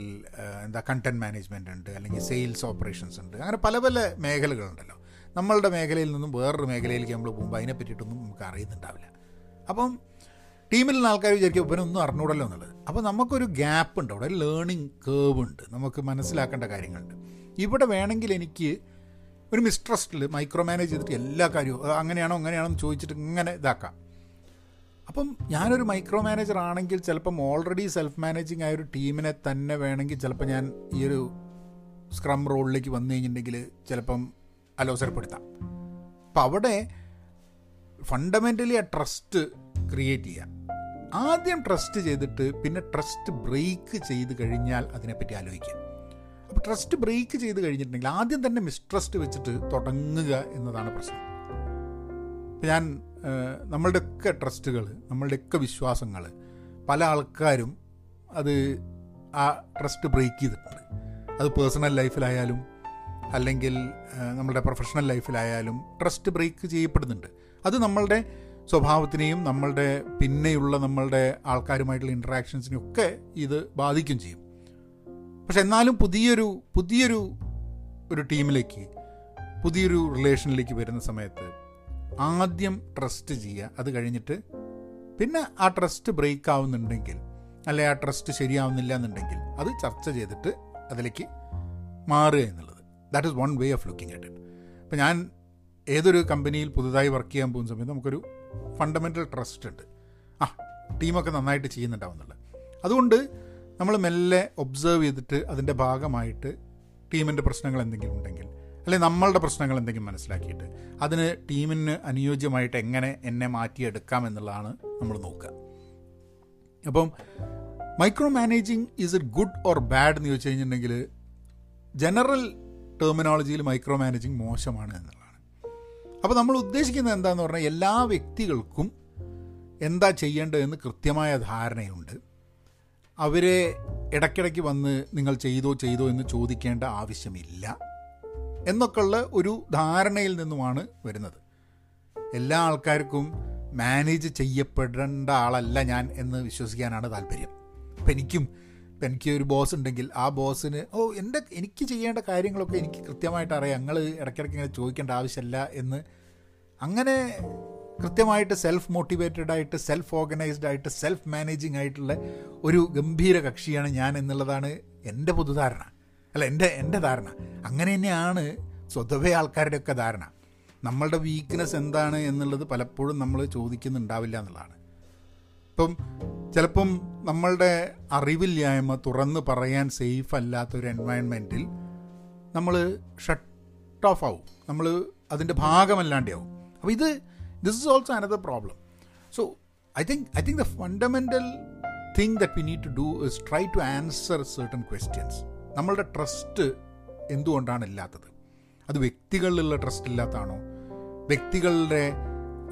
എന്താ കണ്ടന്റ് മാനേജ്മെന്റ് ഉണ്ട് അല്ലെങ്കിൽ സെയിൽസ് ഓപ്പറേഷൻസ് ഉണ്ട് അങ്ങനെ പല പല മേഖലകളുണ്ടല്ലോ. നമ്മളുടെ മേഖലയിൽ നിന്നും വേറൊരു മേഖലയിലേക്ക് നമ്മൾ പോകുമ്പോൾ അതിനെ പറ്റിയിട്ടൊന്നും നമുക്ക് അറിയുന്നുണ്ടാവില്ല. അപ്പം ടീമിലുള്ള ആൾക്കാർ വിചാരിക്കും ഇവനൊന്നും അറിഞ്ഞൂടല്ലോ എന്നുള്ളത്. അപ്പോൾ നമുക്കൊരു ഗ്യാപ്പ് ഉണ്ട്. അവിടെ ലേണിംഗ് കേവ് ഉണ്ട്. നമുക്ക് മനസ്സിലാക്കേണ്ട കാര്യങ്ങളുണ്ട്. ഇവിടെ വേണമെങ്കിൽ എനിക്ക് ഒരു മിസ്ട്രസ്റ്റിൽ മൈക്രോ മാനേജ് ചെയ്തിട്ട് എല്ലാ കാര്യവും അങ്ങനെയാണോ അങ്ങനെയാണോ എന്ന് ചോദിച്ചിട്ട് ഇങ്ങനെ ഇതാക്കാം. അപ്പം ഞാനൊരു മൈക്രോ മാനേജർ ആണെങ്കിൽ ചിലപ്പം ഓൾറെഡി സെൽഫ് മാനേജിങ് ആയ ഒരു ടീമിനെ തന്നെ വേണമെങ്കിൽ ചിലപ്പോൾ ഞാൻ ഈ ഒരു സ്ക്രം റോളിലേക്ക് വന്നു കഴിഞ്ഞിട്ടുണ്ടെങ്കിൽ ചിലപ്പം അലോസരപ്പെടുത്താം. അപ്പം അവിടെ ഫണ്ടമെന്റലി ആ ട്രസ്റ്റ് ക്രിയേറ്റ് ചെയ്യാം. ആദ്യം ട്രസ്റ്റ് ചെയ്തിട്ട് പിന്നെ ട്രസ്റ്റ് ബ്രേക്ക് ചെയ്ത് കഴിഞ്ഞാൽ അതിനെപ്പറ്റി ആലോചിക്കാം. അപ്പോൾ ട്രസ്റ്റ് ബ്രേക്ക് ചെയ്ത് കഴിഞ്ഞിട്ടുണ്ടെങ്കിൽ ആദ്യം തന്നെ മിസ്ട്രസ്റ്റ് വെച്ചിട്ട് തുടങ്ങുക എന്നതാണ് പ്രശ്നം. ഞാൻ നമ്മളുടെയൊക്കെ ട്രസ്റ്റുകൾ നമ്മളുടെയൊക്കെ വിശ്വാസങ്ങൾ പല ആൾക്കാരും അത് ആ ട്രസ്റ്റ് ബ്രേക്ക് ചെയ്തിട്ടുണ്ട്. അത് പേഴ്സണൽ ലൈഫിലായാലും അല്ലെങ്കിൽ നമ്മുടെ പ്രൊഫഷണൽ ലൈഫിലായാലും ട്രസ്റ്റ് ബ്രേക്ക് ചെയ്യപ്പെടുന്നുണ്ട്. അത് നമ്മളുടെ സ്വഭാവത്തിനെയും നമ്മളുടെ പിന്നെയുള്ള നമ്മളുടെ ആൾക്കാരുമായിട്ടുള്ള ഇൻട്രാക്ഷൻസിനെയും ഒക്കെ ഇത് ബാധിക്കും ചെയ്യും. പക്ഷെ എന്നാലും പുതിയൊരു പുതിയൊരു ഒരു ടീമിലേക്ക് പുതിയൊരു റിലേഷനിലേക്ക് വരുന്ന സമയത്ത് ആദ്യം ട്രസ്റ്റ് ചെയ്യുക. അത് കഴിഞ്ഞിട്ട് പിന്നെ ആ ട്രസ്റ്റ് ബ്രേക്ക് ആവുന്നുണ്ടെങ്കിൽ അല്ലെ ആ ട്രസ്റ്റ് ശരിയാവുന്നില്ല എന്നുണ്ടെങ്കിൽ അത് ചർച്ച ചെയ്തിട്ട് അതിലേക്ക് മാറുക എന്നുള്ളത്. That is one way of looking at it ഞാൻ ഏതൊരു കമ്പനിയിൽ പുതുതായി വർക്ക് ചെയ്യാൻ പോകുന്ന സമയത്ത് നമുക്കൊരു ഫണ്ടമെന്റൽ ട്രസ്റ്റ് ഉണ്ട്. ആ ടീമൊക്കെ നന്നായിട്ട് ചെയ്യുന്നുണ്ടാവും എന്നുള്ളത് അതുകൊണ്ട് നമ്മൾ മെല്ലെ ഒബ്സേർവ് ചെയ്തിട്ട് അതിന്റെ ഭാഗമായിട്ട് ടീമിന്റെ പ്രശ്നങ്ങൾ എന്തെങ്കിലും ഉണ്ടെങ്കിൽ അല്ലെങ്കിൽ നമ്മളുടെ പ്രശ്നങ്ങൾ എന്തെങ്കിലും മനസ്സിലാക്കിയിട്ട് അതിന് ടീമിന് അനുയോജ്യമായിട്ട് എങ്ങനെ എന്നെ മാറ്റിയെടുക്കാം എന്നുള്ളതാണ് നമ്മൾ നോക്കുക. അപ്പം micro managing is it good or bad എന്ന് ചോദിച്ചു കഴിഞ്ഞിട്ടുണ്ടെങ്കിൽ ജനറൽ ടെർമിനോളജിയിൽ മൈക്രോ മാനേജിങ് മോശമാണ് അപ്പോൾ നമ്മൾ ഉദ്ദേശിക്കുന്നത് എന്താന്ന് പറഞ്ഞാൽ എല്ലാ വ്യക്തികൾക്കും എന്താ ചെയ്യേണ്ടതെന്ന് കൃത്യമായ ധാരണയുണ്ട്. അവരെ ഇടയ്ക്കിടയ്ക്ക് വന്ന് നിങ്ങൾ ചെയ്തോ ചെയ്തോ എന്ന് ചോദിക്കേണ്ട ആവശ്യമില്ല എന്നൊക്കെയുള്ള ഒരു ധാരണയിൽ നിന്നുമാണ് വരുന്നത്. എല്ലാ ആൾക്കാർക്കും മാനേജ് ചെയ്യപ്പെടേണ്ട ആളല്ല ഞാൻ എന്ന് വിശ്വസിക്കാനാണ് താല്പര്യം. അപ്പം എനിക്കും എനിക്ക് ഒരു ബോസ് ഉണ്ടെങ്കിൽ ആ ബോസിന് ഓ എന്റെ എനിക്ക് ചെയ്യേണ്ട കാര്യങ്ങളൊക്കെ എനിക്ക് കൃത്യമായിട്ട് അറിയാം. ഞങ്ങൾ ഇടയ്ക്കിടയ്ക്ക് ഇങ്ങനെ ചോദിക്കേണ്ട ആവശ്യമില്ല എന്ന്. അങ്ങനെ കൃത്യമായിട്ട് സെൽഫ് മോട്ടിവേറ്റഡ് ആയിട്ട് സെൽഫ് ഓർഗനൈസ്ഡ് ആയിട്ട് സെൽഫ് മാനേജിങ് ആയിട്ടുള്ള ഒരു ഗംഭീര കക്ഷിയാണ് ഞാൻ എന്നുള്ളതാണ് എന്റെ പൊതുധാരണ. അല്ല എന്റെ എന്റെ ധാരണ. അങ്ങനെ തന്നെയാണ് സ്വതവേ ആൾക്കാരുടെയൊക്കെ ധാരണ. നമ്മളുടെ വീക്ക്നെസ് എന്താണ് എന്നുള്ളത് പലപ്പോഴും നമ്മൾ ചോദിക്കുന്നുണ്ടാവില്ല എന്നുള്ളതാണ്. ഇപ്പം ചിലപ്പം നമ്മളുടെ അറിവില്ലായ്മ തുറന്ന് പറയാൻ സേഫ് അല്ലാത്തൊരു എൻവയൺമെന്റിൽ നമ്മൾ ഷട്ട് ഓഫ് ആവും. നമ്മൾ അതിന്റെ ഭാഗമല്ലാണ്ടാവും. അപ്പോൾ ഇത് this is also another problem so I think I think the fundamental thing that we need to do is try to answer certain questions നമ്മളുടെ ട്രസ്റ്റ് എന്തുകൊണ്ടാണ് ഇല്ലാത്തത്? അത് വ്യക്തികളിലുള്ള ട്രസ്റ്റ് ഇല്ലാത്തതാണോ? വ്യക്തികളുടെ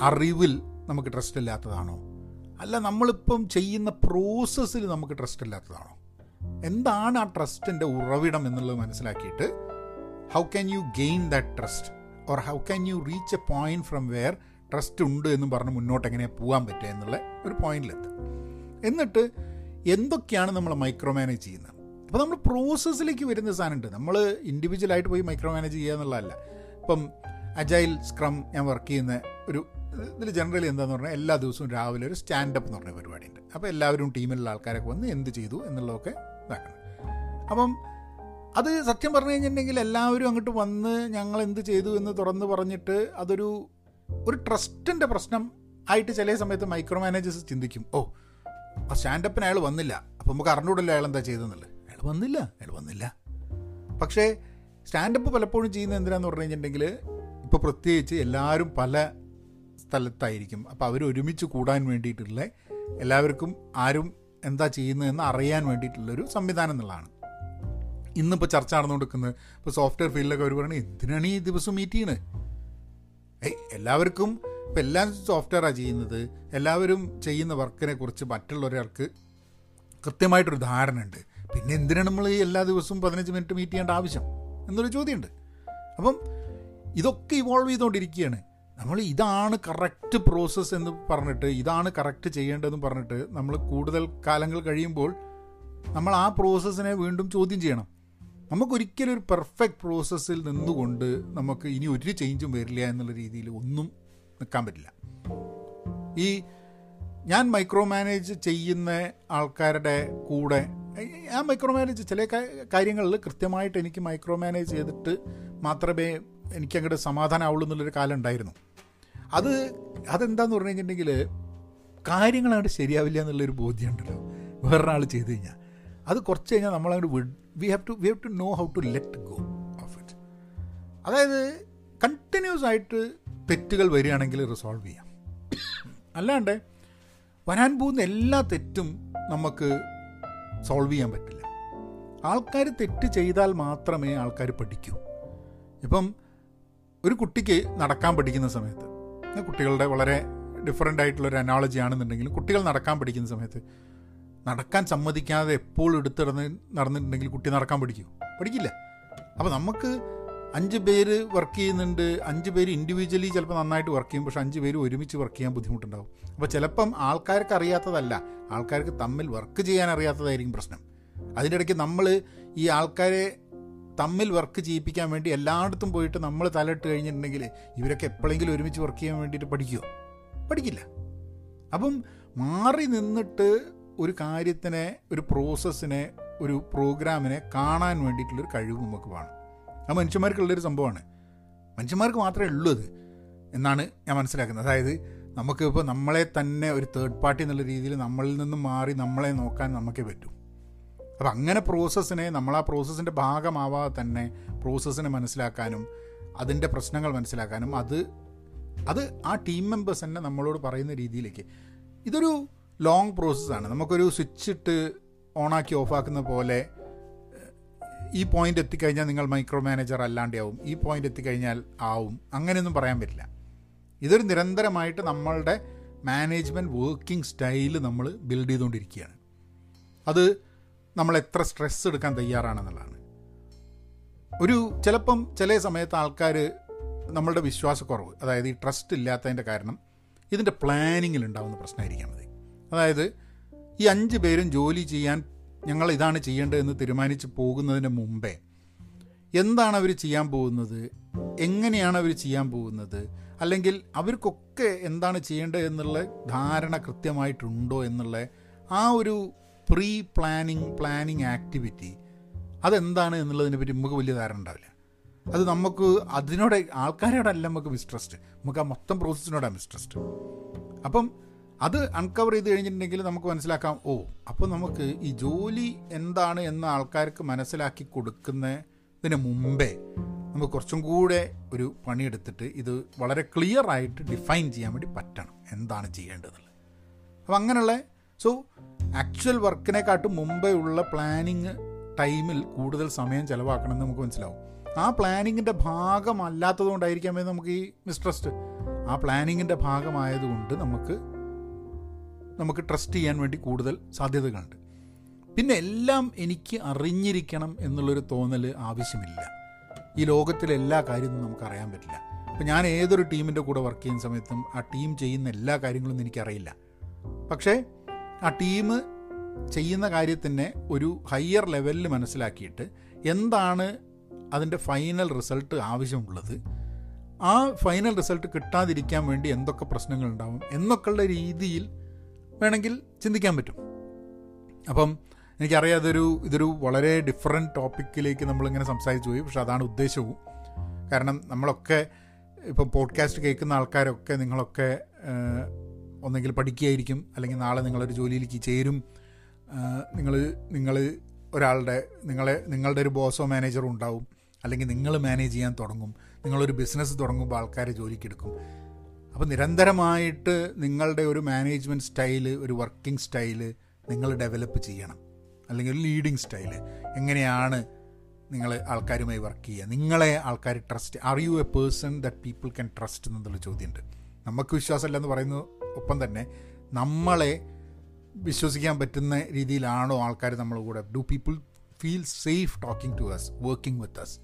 അറിവിൽ നമുക്ക് ട്രസ്റ്റ് ഇല്ലാത്തതാണോ? അല്ല നമ്മളിപ്പം ചെയ്യുന്ന പ്രോസസ്സിൽ നമുക്ക് ട്രസ്റ്റ് ഇല്ലാത്തതാണോ? എന്താണ് ആ ട്രസ്റ്റിന്റെ ഉറവിടം എന്നുള്ളത് മനസ്സിലാക്കിയിട്ട് how can you gain that trust or how can you reach a point from where trust ഉണ്ട് എന്ന് പറഞ്ഞ് മുന്നോട്ട് എങ്ങനെ പോകാൻ പറ്റുക എന്നുള്ള ഒരു പോയിന്റിലെത്തും എന്നിട്ട് എന്തൊക്കെയാണ് നമ്മൾ മൈക്രോ മാനേജ് ചെയ്യുന്നത്? അപ്പോൾ നമ്മൾ പ്രോസസ്സിലേക്ക് വരുന്ന സാധനമുണ്ട്. നമ്മൾ ഇൻഡിവിജ്വലായിട്ട് പോയി മൈക്രോ മാനേജ് ചെയ്യുക എന്നുള്ളതല്ല. ഇപ്പം അജൈൽ സ്ക്രം ഞാൻ വർക്ക് ചെയ്യുന്ന ഒരു ഇതിൽ ജനറലി എന്താന്ന് പറഞ്ഞാൽ എല്ലാ ദിവസവും രാവിലെ ഒരു സ്റ്റാൻഡപ്പ് എന്ന് പറഞ്ഞ പരിപാടിയുണ്ട്. അപ്പോൾ എല്ലാവരും ടീമിലുള്ള ആൾക്കാരൊക്കെ വന്ന് എന്ത് ചെയ്തു എന്നുള്ളതൊക്കെ ഇതാക്കണം. അപ്പം അത് സത്യം പറഞ്ഞു കഴിഞ്ഞിട്ടുണ്ടെങ്കിൽ എല്ലാവരും അങ്ങോട്ട് വന്ന് ഞങ്ങൾ എന്ത് ചെയ്തു എന്ന് തുറന്ന് പറഞ്ഞിട്ട് അതൊരു ഒരു ട്രസ്റ്റിന്റെ പ്രശ്നം ആയിട്ട് ചില സമയത്ത് മൈക്രോ മാനേജേഴ്സ് ചിന്തിക്കും. ഓ ആ സ്റ്റാൻഡപ്പിന് അയാൾ വന്നില്ല. അപ്പോൾ നമുക്ക് അറിഞ്ഞൂടല്ലോ അയാൾ എന്താ ചെയ്തെന്നുള്ളത് അയാൾ വന്നില്ല അയാൾ വന്നില്ല. പക്ഷേ സ്റ്റാൻഡപ്പ് പലപ്പോഴും ചെയ്യുന്നത് എന്തിനാന്ന് പറഞ്ഞു കഴിഞ്ഞിട്ടുണ്ടെങ്കിൽ ഇപ്പോൾ പ്രത്യേകിച്ച് എല്ലാവരും പല സ്ഥലത്തായിരിക്കും അപ്പോൾ അവർ ഒരുമിച്ച് കൂടാൻ വേണ്ടിയിട്ടുള്ള എല്ലാവർക്കും ആരും എന്താ ചെയ്യുന്നതെന്ന് അറിയാൻ വേണ്ടിയിട്ടുള്ളൊരു സംവിധാനം എന്നുള്ളതാണ്. ഇന്നിപ്പോൾ ചർച്ച നടന്നുകൊടുക്കുന്നത് ഇപ്പോൾ സോഫ്റ്റ്വെയർ ഫീൽഡിലൊക്കെ അവർ പറയുന്നത് എന്തിനാണ് ഈ ദിവസം മീറ്റ് ചെയ്യണത് ഏയ് എല്ലാവർക്കും ഇപ്പം എല്ലാം സോഫ്റ്റ്വെയറാണ് ചെയ്യുന്നത്. എല്ലാവരും ചെയ്യുന്ന വർക്കിനെ കുറിച്ച് മറ്റുള്ളൊരാൾക്ക് കൃത്യമായിട്ടൊരു ധാരണ ഉണ്ട്. പിന്നെ എന്തിനാണ് നമ്മൾ ഈ എല്ലാ ദിവസവും പതിനഞ്ച് മിനിറ്റ് മീറ്റ് ചെയ്യേണ്ട ആവശ്യം? എന്നൊരു ചോദ്യമുണ്ട്. അപ്പം ഇതൊക്കെ ഇവോൾവ് ചെയ്തുകൊണ്ടിരിക്കുകയാണ് നമ്മൾ ഇതാണ് കറക്റ്റ് പ്രോസസ്സ് എന്ന് പറഞ്ഞിട്ട് ഇതാണ് കറക്റ്റ് ചെയ്യേണ്ടതെന്ന് പറഞ്ഞിട്ട് നമ്മൾ കൂടുതൽ കാലങ്ങൾ കഴിയുമ്പോൾ നമ്മൾ ആ പ്രോസസ്സിനെ വീണ്ടും ചോദ്യം ചെയ്യണം. നമുക്കൊരിക്കലും ഒരു പെർഫെക്റ്റ് പ്രോസസ്സിൽ നിന്നുകൊണ്ട് നമുക്ക് ഇനി ഒരു ചേഞ്ചും വരില്ല എന്നുള്ള രീതിയിൽ ഒന്നും നിൽക്കാൻ പറ്റില്ല. ഈ ഞാൻ മൈക്രോ മാനേജ് ചെയ്യുന്ന ആൾക്കാരുടെ കൂടെ ആ മൈക്രോ മാനേജ് ചില കാര്യങ്ങളിൽ കൃത്യമായിട്ട് എനിക്ക് മൈക്രോ മാനേജ് ചെയ്തിട്ട് മാത്രമേ എനിക്ക് അങ്ങോട്ട് സമാധാനമാവുള്ളൂ എന്നുള്ളൊരു കാലം ഉണ്ടായിരുന്നു. അത് അതെന്താന്ന് പറഞ്ഞു കഴിഞ്ഞിട്ടുണ്ടെങ്കിൽ കാര്യങ്ങൾ അങ്ങോട്ട് ശരിയാവില്ല എന്നുള്ളൊരു ബോധ്യമുണ്ടല്ലോ. വേറൊരാൾ ചെയ്ത് കഴിഞ്ഞാൽ അത് കുറച്ച് കഴിഞ്ഞാൽ നമ്മളങ്ങോട്ട് with we have to we have to know how to let go of it അതായത് കണ്ടിന്യൂസ് ആയിട്ട് തെറ്റുകൾ വരികയാണെങ്കിൽ റിസോൾവ് ചെയ്യാം. അല്ലാണ്ട് വരാൻ പോകുന്ന എല്ലാ തെറ്റും നമുക്ക് സോൾവ് ചെയ്യാൻ പറ്റില്ല. ആൾക്കാർ തെറ്റ് ചെയ്താൽ മാത്രമേ ആൾക്കാർ പഠിക്കൂ. ഇപ്പം ഒരു കുട്ടിക്ക് നടക്കാൻ പഠിക്കുന്ന സമയത്ത് കുട്ടികളുടെ വളരെ ഡിഫറെന്റ് ആയിട്ടുള്ളൊരു അനോളജി ആണെന്നുണ്ടെങ്കിലും കുട്ടികൾ നടക്കാൻ പഠിക്കുന്ന സമയത്ത് നടക്കാൻ സമ്മതിക്കാതെ എപ്പോഴും എടുത്തിടന്ന് നടന്നിട്ടുണ്ടെങ്കിൽ കുട്ടി നടക്കാൻ പഠിക്കൂ. പഠിക്കില്ല. അപ്പോൾ നമുക്ക് അഞ്ച് പേര് വർക്ക് ചെയ്യുന്നുണ്ട് അഞ്ച് പേര് ഇൻഡിവിജ്വലി ചിലപ്പോൾ നന്നായിട്ട് വർക്ക് ചെയ്യും പക്ഷെ അഞ്ച് പേര് ഒരുമിച്ച് വർക്ക് ചെയ്യാൻ ബുദ്ധിമുട്ടുണ്ടാവും. അപ്പോൾ ചിലപ്പം ആൾക്കാർക്ക് അറിയാത്തതല്ല ആൾക്കാർക്ക് തമ്മിൽ വർക്ക് ചെയ്യാൻ അറിയാത്തതായിരിക്കും പ്രശ്നം. അതിന്റെ ഇടയ്ക്ക് നമ്മൾ ഈ ആൾക്കാരെ തമ്മിൽ വർക്ക് ചെയ്യിപ്പിക്കാൻ വേണ്ടി എല്ലായിടത്തും പോയിട്ട് നമ്മൾ തലയിട്ട് കഴിഞ്ഞിട്ടുണ്ടെങ്കിൽ ഇവരൊക്കെ എപ്പോഴെങ്കിലും ഒരുമിച്ച് വർക്ക് ചെയ്യാൻ വേണ്ടിയിട്ട് പഠിക്കുമോ പഠിക്കില്ല. അപ്പം മാറി നിന്നിട്ട് ഒരു കാര്യത്തിനെ ഒരു പ്രോസസ്സിനെ ഒരു പ്രോഗ്രാമിനെ കാണാൻ വേണ്ടിയിട്ടുള്ളൊരു കഴിവ് നമുക്ക് വേണം. അത് മനുഷ്യന്മാർക്കുള്ളൊരു സംഭവമാണ്. മനുഷ്യന്മാർക്ക് മാത്രമേ ഉള്ളൂ അത് എന്നാണ് ഞാൻ മനസ്സിലാക്കുന്നത്. അതായത് നമുക്ക് ഇപ്പോൾ നമ്മളെ തന്നെ ഒരു തേർഡ് പാർട്ടി എന്നുള്ള രീതിയിൽ നമ്മളിൽ നിന്നും മാറി നമ്മളെ നോക്കാൻ നമുക്കേ പറ്റൂ. അപ്പം അങ്ങനെ പ്രോസസ്സിനെ നമ്മൾ ആ പ്രോസസ്സിന്റെ ഭാഗമാവാതെ തന്നെ പ്രോസസ്സിനെ മനസ്സിലാക്കാനും അതിന്റെ പ്രശ്നങ്ങൾ മനസ്സിലാക്കാനും അത് അത് ആ ടീം മെമ്പേഴ്സ് തന്നെ നമ്മളോട് പറയുന്ന രീതിയിലേക്ക്. ഇതൊരു ലോങ് പ്രോസസ്സാണ് നമുക്കൊരു സ്വിച്ച് ഇട്ട് ഓണാക്കി ഓഫാക്കുന്ന പോലെ ഈ പോയിന്റ് എത്തിക്കഴിഞ്ഞാൽ നിങ്ങൾ മൈക്രോ മാനേജർ അല്ലാണ്ടാവും. ഈ പോയിന്റ് എത്തിക്കഴിഞ്ഞാൽ ആവും. അങ്ങനെയൊന്നും പറയാൻ പറ്റില്ല. ഇതൊരു നിരന്തരമായിട്ട് നമ്മളുടെ മാനേജ്മെന്റ് വർക്കിംഗ് സ്റ്റൈൽ നമ്മൾ ബിൽഡ് ചെയ്തുകൊണ്ടിരിക്കുകയാണ്. അത് നമ്മൾ എത്ര സ്ട്രെസ് എടുക്കാൻ തയ്യാറാണെന്നുള്ളതാണ്. ഒരു ചിലപ്പം ചില സമയത്ത് ആൾക്കാർ നമ്മളുടെ വിശ്വാസക്കുറവ് അതായത് ഈ ട്രസ്റ്റ് ഇല്ലാത്തതിന്റെ കാരണം ഇതിന്റെ പ്ലാനിങ്ങിൽ ഉണ്ടാകുന്ന പ്രശ്നമായിരിക്കാം മതി അതായത് ഈ അഞ്ച് പേരും ജോലി ചെയ്യാൻ ഞങ്ങൾ ഇതാണ് ചെയ്യേണ്ടതെന്ന് തീരുമാനിച്ച് പോകുന്നതിന് മുമ്പേ എന്താണ് അവർ ചെയ്യാൻ പോകുന്നത്? എങ്ങനെയാണ് അവർ ചെയ്യാൻ പോകുന്നത്? അല്ലെങ്കിൽ അവർക്കൊക്കെ എന്താണ് ചെയ്യേണ്ടത് എന്നുള്ള ധാരണ കൃത്യമായിട്ടുണ്ടോ എന്നുള്ള ആ ഒരു പ്രീ പ്ലാനിങ് പ്ലാനിങ് ആക്ടിവിറ്റി അതെന്താണ് എന്നുള്ളതിനെ പറ്റി നമുക്ക് വലിയ ധാരണ ഉണ്ടാവില്ല. അത് നമുക്ക് അതിനോട് ആൾക്കാരോടല്ല നമുക്ക് മിസ്ട്രസ്റ്റ് നമുക്ക് ആ മൊത്തം പ്രോസസ്സിനോടാണ് മിസ്ട്രസ്റ്റ് അപ്പം അത് അൺകവർ ചെയ്ത് കഴിഞ്ഞിട്ടുണ്ടെങ്കിൽ നമുക്ക് മനസ്സിലാക്കാം ഓ അപ്പോൾ നമുക്ക് ഈ ജോലി എന്താണ് എന്ന് ആൾക്കാർക്ക് മനസ്സിലാക്കി കൊടുക്കുന്നതിന് മുമ്പേ നമുക്ക് കുറച്ചും കൂടെ ഒരു പണിയെടുത്തിട്ട് ഇത് വളരെ ക്ലിയർ ആയിട്ട് ഡിഫൈൻ ചെയ്യാൻ വേണ്ടി പറ്റണം. എന്താണ് ചെയ്യേണ്ടതെന്നുള്ളത് അപ്പോൾ അങ്ങനെയുള്ള സോ ആക്ച്വൽ വർക്കിനെക്കാട്ടും മുമ്പേ ഉള്ള പ്ലാനിങ് ടൈമിൽ കൂടുതൽ സമയം ചിലവാക്കണമെന്ന് നമുക്ക് മനസ്സിലാവും. ആ പ്ലാനിങ്ങിന്റെ ഭാഗമല്ലാത്തതുകൊണ്ടായിരിക്കാമേ നമുക്ക് ഈ മിസ്ട്രസ്റ്റ് ആ പ്ലാനിങ്ങിന്റെ ഭാഗമായതുകൊണ്ട് നമുക്ക് നമുക്ക് ട്രസ്റ്റ് ചെയ്യാൻ വേണ്ടി കൂടുതൽ സാധ്യതകളുണ്ട്. പിന്നെ എല്ലാം എനിക്ക് അറിഞ്ഞിരിക്കണം എന്നുള്ളൊരു തോന്നൽ ആവശ്യമില്ല. ഈ ലോകത്തിലെ എല്ലാ കാര്യമൊന്നും നമുക്ക് അറിയാൻ പറ്റില്ല. അപ്പോൾ ഞാൻ ഏതൊരു ടീമിന്റെ കൂടെ വർക്ക് ചെയ്യുന്ന സമയത്തും ആ ടീം ചെയ്യുന്ന എല്ലാ കാര്യങ്ങളും എനിക്കറിയില്ല. പക്ഷേ ആ ടീം ചെയ്യുന്ന കാര്യത്തിനെ ഒരു ഹയർ ലെവലിൽ മനസ്സിലാക്കിയിട്ട് എന്താണ് അതിന്റെ ഫൈനൽ റിസൾട്ട് ആവശ്യമുള്ളത്. ആ ഫൈനൽ റിസൾട്ട് കിട്ടാതിരിക്കാൻ വേണ്ടി എന്തൊക്കെ പ്രശ്നങ്ങൾ ഉണ്ടാവും എന്നൊക്കെയുള്ള രീതിയിൽ വേണമെങ്കിൽ ചിന്തിക്കാൻ പറ്റും. അപ്പം എനിക്കറിയാം അതൊരു ഇതൊരു വളരെ ഡിഫറെന്റ് ടോപ്പിക്കിലേക്ക് നമ്മളിങ്ങനെ സംസാരിച്ചു പോയി. പക്ഷെ അതാണ് ഉദ്ദേശവും. കാരണം നമ്മളൊക്കെ ഇപ്പം പോഡ്കാസ്റ്റ് കേൾക്കുന്ന ആൾക്കാരൊക്കെ നിങ്ങളൊക്കെ ഒന്നെങ്കിൽ പഠിക്കുകയായിരിക്കും അല്ലെങ്കിൽ നാളെ നിങ്ങളൊരു ജോലിയിലേക്ക് ചേരും. നിങ്ങൾ നിങ്ങൾ ഒരാളുടെ നിങ്ങളെ നിങ്ങളുടെ ഒരു ബോസോ മാനേജറോ ഉണ്ടാവും അല്ലെങ്കിൽ നിങ്ങൾ മാനേജ് ചെയ്യാൻ തുടങ്ങും നിങ്ങളൊരു ബിസിനസ് തുടങ്ങുമ്പോൾ ആൾക്കാരെ ജോലിക്കെടുക്കും അപ്പോൾ നിരന്തരമായിട്ട് നിങ്ങളുടെ ഒരു മാനേജ്മെന്റ് സ്റ്റൈൽ ഒരു വർക്കിംഗ് സ്റ്റൈൽ നിങ്ങൾ ഡെവലപ്പ് ചെയ്യണം. അല്ലെങ്കിൽ ഒരു ലീഡിങ് സ്റ്റൈൽ എങ്ങനെയാണ് നിങ്ങൾ ആൾക്കാരുമായി വർക്ക് ചെയ്യുക? നിങ്ങളെ ആൾക്കാർ trust are you a person that people can trust എന്നുള്ള ചോദ്യമുണ്ട്. നമുക്ക് വിശ്വാസമില്ല എന്ന് പറയുന്ന ഒപ്പം തന്നെ നമ്മളെ വിശ്വസിക്കാൻ പറ്റുന്ന രീതിയിലാണോ ആൾക്കാർ നമ്മളെ കൂടെ. Do people feel safe talking to us working with us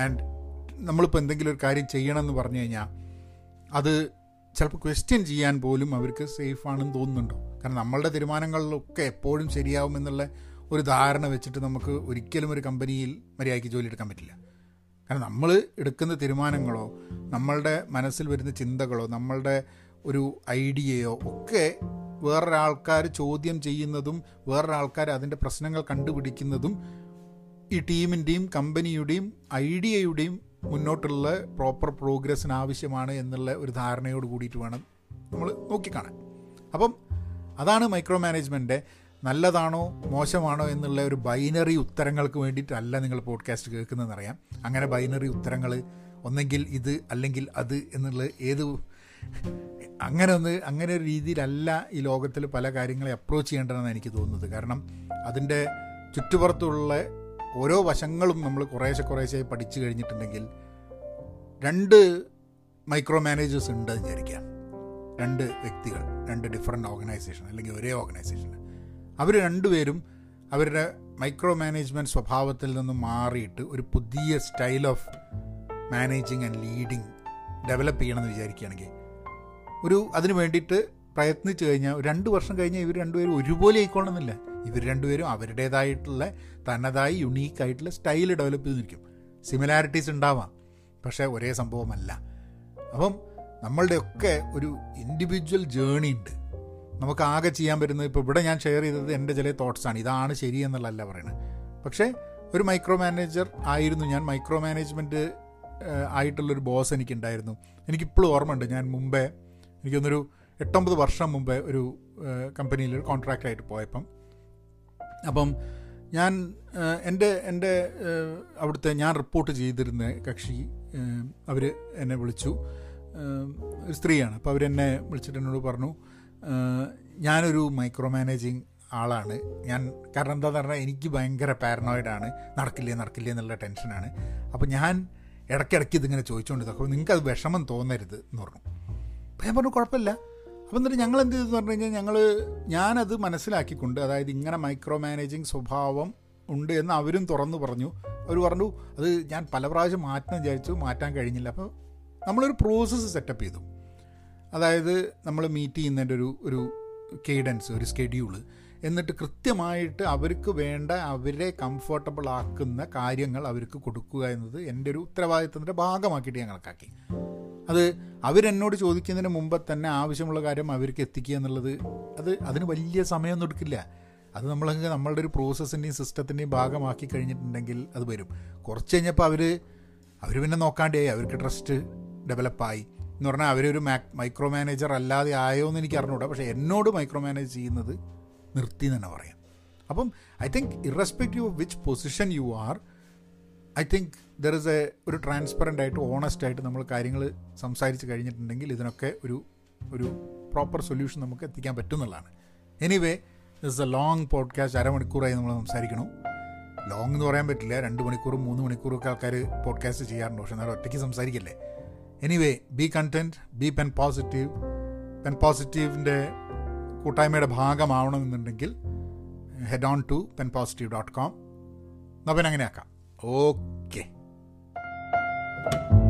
and നമ്മളിപ്പോൾ എന്തെങ്കിലും ഒരു കാര്യം ചെയ്യണമെന്ന് പറഞ്ഞു കഴിഞ്ഞാൽ അത് ചിലപ്പോൾ ക്വസ്റ്റ്യൻ ചെയ്യാൻ പോലും അവർക്ക് സേഫ് ആണെന്ന് തോന്നുന്നുണ്ടോ? കാരണം നമ്മളുടെ തീരുമാനങ്ങളിലൊക്കെ എപ്പോഴും ശരിയാവുമെന്നുള്ള ഒരു ധാരണ വെച്ചിട്ട് നമുക്ക് ഒരിക്കലും ഒരു കമ്പനിയിൽ മര്യാദയ്ക്ക് ജോലി എടുക്കാൻ പറ്റില്ല. കാരണം നമ്മൾ എടുക്കുന്ന തീരുമാനങ്ങളോ നമ്മളുടെ മനസ്സിൽ വരുന്ന ചിന്തകളോ നമ്മളുടെ ഒരു ഐഡിയയോ ഒക്കെ വേറൊരാൾക്കാർ ചോദ്യം ചെയ്യുന്നതും വേറൊരാൾക്കാർ അതിന്റെ പ്രശ്നങ്ങൾ കണ്ടുപിടിക്കുന്നതും ഈ ടീമിന്റെയും കമ്പനിയുടെയും ഐഡിയയുടെയും മുന്നോട്ടുള്ള പ്രോപ്പർ പ്രോഗ്രസ്സിന് ആവശ്യമാണ് എന്നുള്ള ഒരു ധാരണയോട് കൂടിയിട്ട് വേണം നമ്മൾ നോക്കിക്കാണാൻ. അപ്പം അതാണ് മൈക്രോ മാനേജ്മെന്റ് നല്ലതാണോ മോശമാണോ എന്നുള്ള ഒരു ബൈനറി ഉത്തരങ്ങൾക്ക് വേണ്ടിയിട്ടല്ല നിങ്ങൾ പോഡ്കാസ്റ്റ് കേൾക്കുന്നതെന്നറിയാം. അങ്ങനെ ബൈനറി ഉത്തരങ്ങൾ ഒന്നെങ്കിൽ ഇത് അല്ലെങ്കിൽ അത് എന്നുള്ള ഏത് അങ്ങനെ ഒന്ന് അങ്ങനെ ഒരു രീതിയിലല്ല ഈ ലോകത്തിൽ പല കാര്യങ്ങളെ അപ്രോച്ച് ചെയ്യേണ്ടതെന്ന് എനിക്ക് തോന്നുന്നത്. കാരണം അതിന്റെ ചുറ്റുപുറത്തുള്ള ഓരോ വശങ്ങളും നമ്മൾ കുറേശ്ശെ കുറേശ്ശെ പഠിച്ചു കഴിഞ്ഞിട്ടുണ്ടെങ്കിൽ രണ്ട് മൈക്രോ മാനേജേഴ്സ് ഉണ്ട് വിചാരിക്കാം. രണ്ട് വ്യക്തികൾ രണ്ട് ഡിഫറെന്റ് ഓർഗനൈസേഷൻ അല്ലെങ്കിൽ ഒരേ ഓർഗനൈസേഷൻ അവർ രണ്ടുപേരും അവരുടെ മൈക്രോ മാനേജ്മെന്റ് സ്വഭാവത്തിൽ നിന്ന് മാറിയിട്ട് ഒരു പുതിയ style of managing and leading develop ചെയ്യണമെന്ന് വിചാരിക്കുകയാണെങ്കിൽ ഒരു അതിന് വേണ്ടിയിട്ട് പ്രയത്നിച്ചു കഴിഞ്ഞാൽ രണ്ട് വർഷം കഴിഞ്ഞാൽ ഇവർ രണ്ടുപേരും ഒരുപോലെ ആയിക്കോളണമെന്നില്ല. ഇവർ രണ്ടുപേരും അവരുടേതായിട്ടുള്ള തനതായി യുണീക്കായിട്ടുള്ള സ്റ്റൈൽ ഡെവലപ്പ് ചെയ്ത് നിൽക്കും. സിമിലാരിറ്റീസ് ഉണ്ടാവാം. പക്ഷേ ഒരേ സംഭവമല്ല. അപ്പം നമ്മളുടെയൊക്കെ ഒരു ഇൻഡിവിജ്വൽ ജേണി ഉണ്ട്. നമുക്ക് ആകെ ചെയ്യാൻ പറ്റുന്നത് ഇപ്പോൾ ഇവിടെ ഞാൻ ഷെയർ ചെയ്തത് എന്റെ ചില തോട്ട്സാണ് ഇതാണ് ശരി എന്നുള്ളതല്ല പറയുന്നത് പക്ഷേ ഒരു മൈക്രോ മാനേജർ ആയിരുന്നു. ഞാൻ മൈക്രോ മാനേജ്മെന്റ് ആയിട്ടുള്ളൊരു ബോസ് എനിക്കുണ്ടായിരുന്നു. എനിക്കിപ്പോഴും ഓർമ്മയുണ്ട്. ഞാൻ മുമ്പേ എനിക്കൊന്നൊരു എട്ടൊമ്പത് വർഷം മുമ്പേ ഒരു കമ്പനിയിൽ ഒരു കോൺട്രാക്റ്റായിട്ട് പോയപ്പം. അപ്പം ഞാൻ എന്റെ എന്റെ അവിടുത്തെ ഞാൻ റിപ്പോർട്ട് ചെയ്തിരുന്ന കക്ഷി അവർ എന്നെ വിളിച്ചു. ഒരു സ്ത്രീയാണ്. അപ്പോൾ അവരെന്നെ വിളിച്ചിട്ട് എന്നോട് പറഞ്ഞു ഞാനൊരു മൈക്രോ മാനേജിങ് ആളാണ്. ഞാൻ കാരണം എന്താന്ന് പറഞ്ഞാൽ എനിക്ക് ഭയങ്കര പാരനോയിഡാണ് നടക്കില്ലേ നടക്കില്ലേ എന്നുള്ള ടെൻഷനാണ് അപ്പോൾ ഞാൻ ഇടയ്ക്കിടയ്ക്ക് ഇതിങ്ങനെ ചോദിച്ചുകൊണ്ട് അപ്പോൾ നിങ്ങൾക്ക് അത് വിഷമം തോന്നരുത് എന്ന് പറഞ്ഞു. അപ്പോൾ ഞാൻ പറഞ്ഞു കുഴപ്പമില്ല. അപ്പോൾ എന്നിട്ട് ഞങ്ങൾ എന്ത് ചെയ്തെന്ന് പറഞ്ഞു കഴിഞ്ഞാൽ ഞങ്ങൾ ഞാനത് മനസ്സിലാക്കിക്കൊണ്ട് അതായത് ഇങ്ങനെ മൈക്രോ മാനേജിങ് സ്വഭാവം ഉണ്ട് എന്ന് അവരും തുറന്നു പറഞ്ഞു. അവർ പറഞ്ഞു അത് ഞാൻ പല പ്രാവശ്യം മാറ്റാൻ വിചാരിച്ചു മാറ്റാൻ കഴിഞ്ഞില്ല. അപ്പോൾ നമ്മളൊരു പ്രോസസ്സ് സെറ്റപ്പ് ചെയ്തു. അതായത് നമ്മൾ മീറ്റ് ചെയ്യുന്നതിന്റെ ഒരു ഒരു കേഡൻസ് ഒരു സ്കെഡ്യൂൾ എന്നിട്ട് കൃത്യമായിട്ട് അവർക്ക് വേണ്ട അവരെ കംഫർട്ടബിൾ ആക്കുന്ന കാര്യങ്ങൾ അവർക്ക് കൊടുക്കുക എന്നത് എന്റെ ഒരു ഉത്തരവാദിത്തത്തിന്റെ ഭാഗമാക്കിയിട്ട് ഞാൻ കണക്കാക്കി. അത് അവരെന്നോട് ചോദിക്കുന്നതിന് മുമ്പ് തന്നെ ആവശ്യമുള്ള കാര്യം അവർക്ക് എത്തിക്കുക എന്നുള്ളത് അത് അതിന് വലിയ സമയമൊന്നും എടുക്കില്ല. അത് നമ്മൾ നമ്മളുടെ ഒരു പ്രോസസ്സിന്റെയും സിസ്റ്റത്തിന്റെയും ഭാഗമാക്കി കഴിഞ്ഞിട്ടുണ്ടെങ്കിൽ അത് വരും. കുറച്ച് കഴിഞ്ഞപ്പോൾ അവർ അവർ പിന്നെ നോക്കാണ്ടേ അവർക്ക് ട്രസ്റ്റ് ഡെവലപ്പായി എന്ന് പറഞ്ഞാൽ അവരൊരു മൈക്രോ മാനേജർ അല്ലാതെ ആയോ എന്ന് എനിക്ക് അറിഞ്ഞൂടാ. പക്ഷേ എന്നോട് മൈക്രോ മാനേജ് ചെയ്യുന്നത് നിർത്തി എന്ന് തന്നെ പറയാം. അപ്പം I think irrespective of which position you are I think there is a ഒരു ട്രാൻസ്പെറന്റ് ആയിട്ട് ഓണസ്റ്റ് ആയിട്ട് നമ്മൾ കാര്യങ്ങൾ സംസാരിച്ച് കഴിഞ്ഞിട്ടുണ്ടെങ്കിൽ ഇതിനൊക്കെ ഒരു ഒരു പ്രോപ്പർ സൊല്യൂഷൻ നമുക്ക് എത്തിക്കാൻ പറ്റും എന്നുള്ളതാണ് anyway this a long podcast അരമണിക്കൂറായി നമ്മൾ സംസാരിക്കണം ലോങ് എന്ന് പറയാൻ പറ്റില്ല. രണ്ട് മണിക്കൂറും മൂന്ന് മണിക്കൂറും ഒക്കെ ആൾക്കാർ പോഡ്കാസ്റ്റ് ചെയ്യാറുണ്ട്. പക്ഷെ എന്നാലും ഒറ്റയ്ക്ക് സംസാരിക്കല്ലേ? Anyway be content be Pen Positive Pen പോസിറ്റീവിന്റെ കൂട്ടായ്മയുടെ ഭാഗമാവണമെന്നുണ്ടെങ്കിൽ head on to Pen Positive dot com എന്നാൽ പിന്നെ അങ്ങനെയാക്കാം ഓക്കെ Thank you.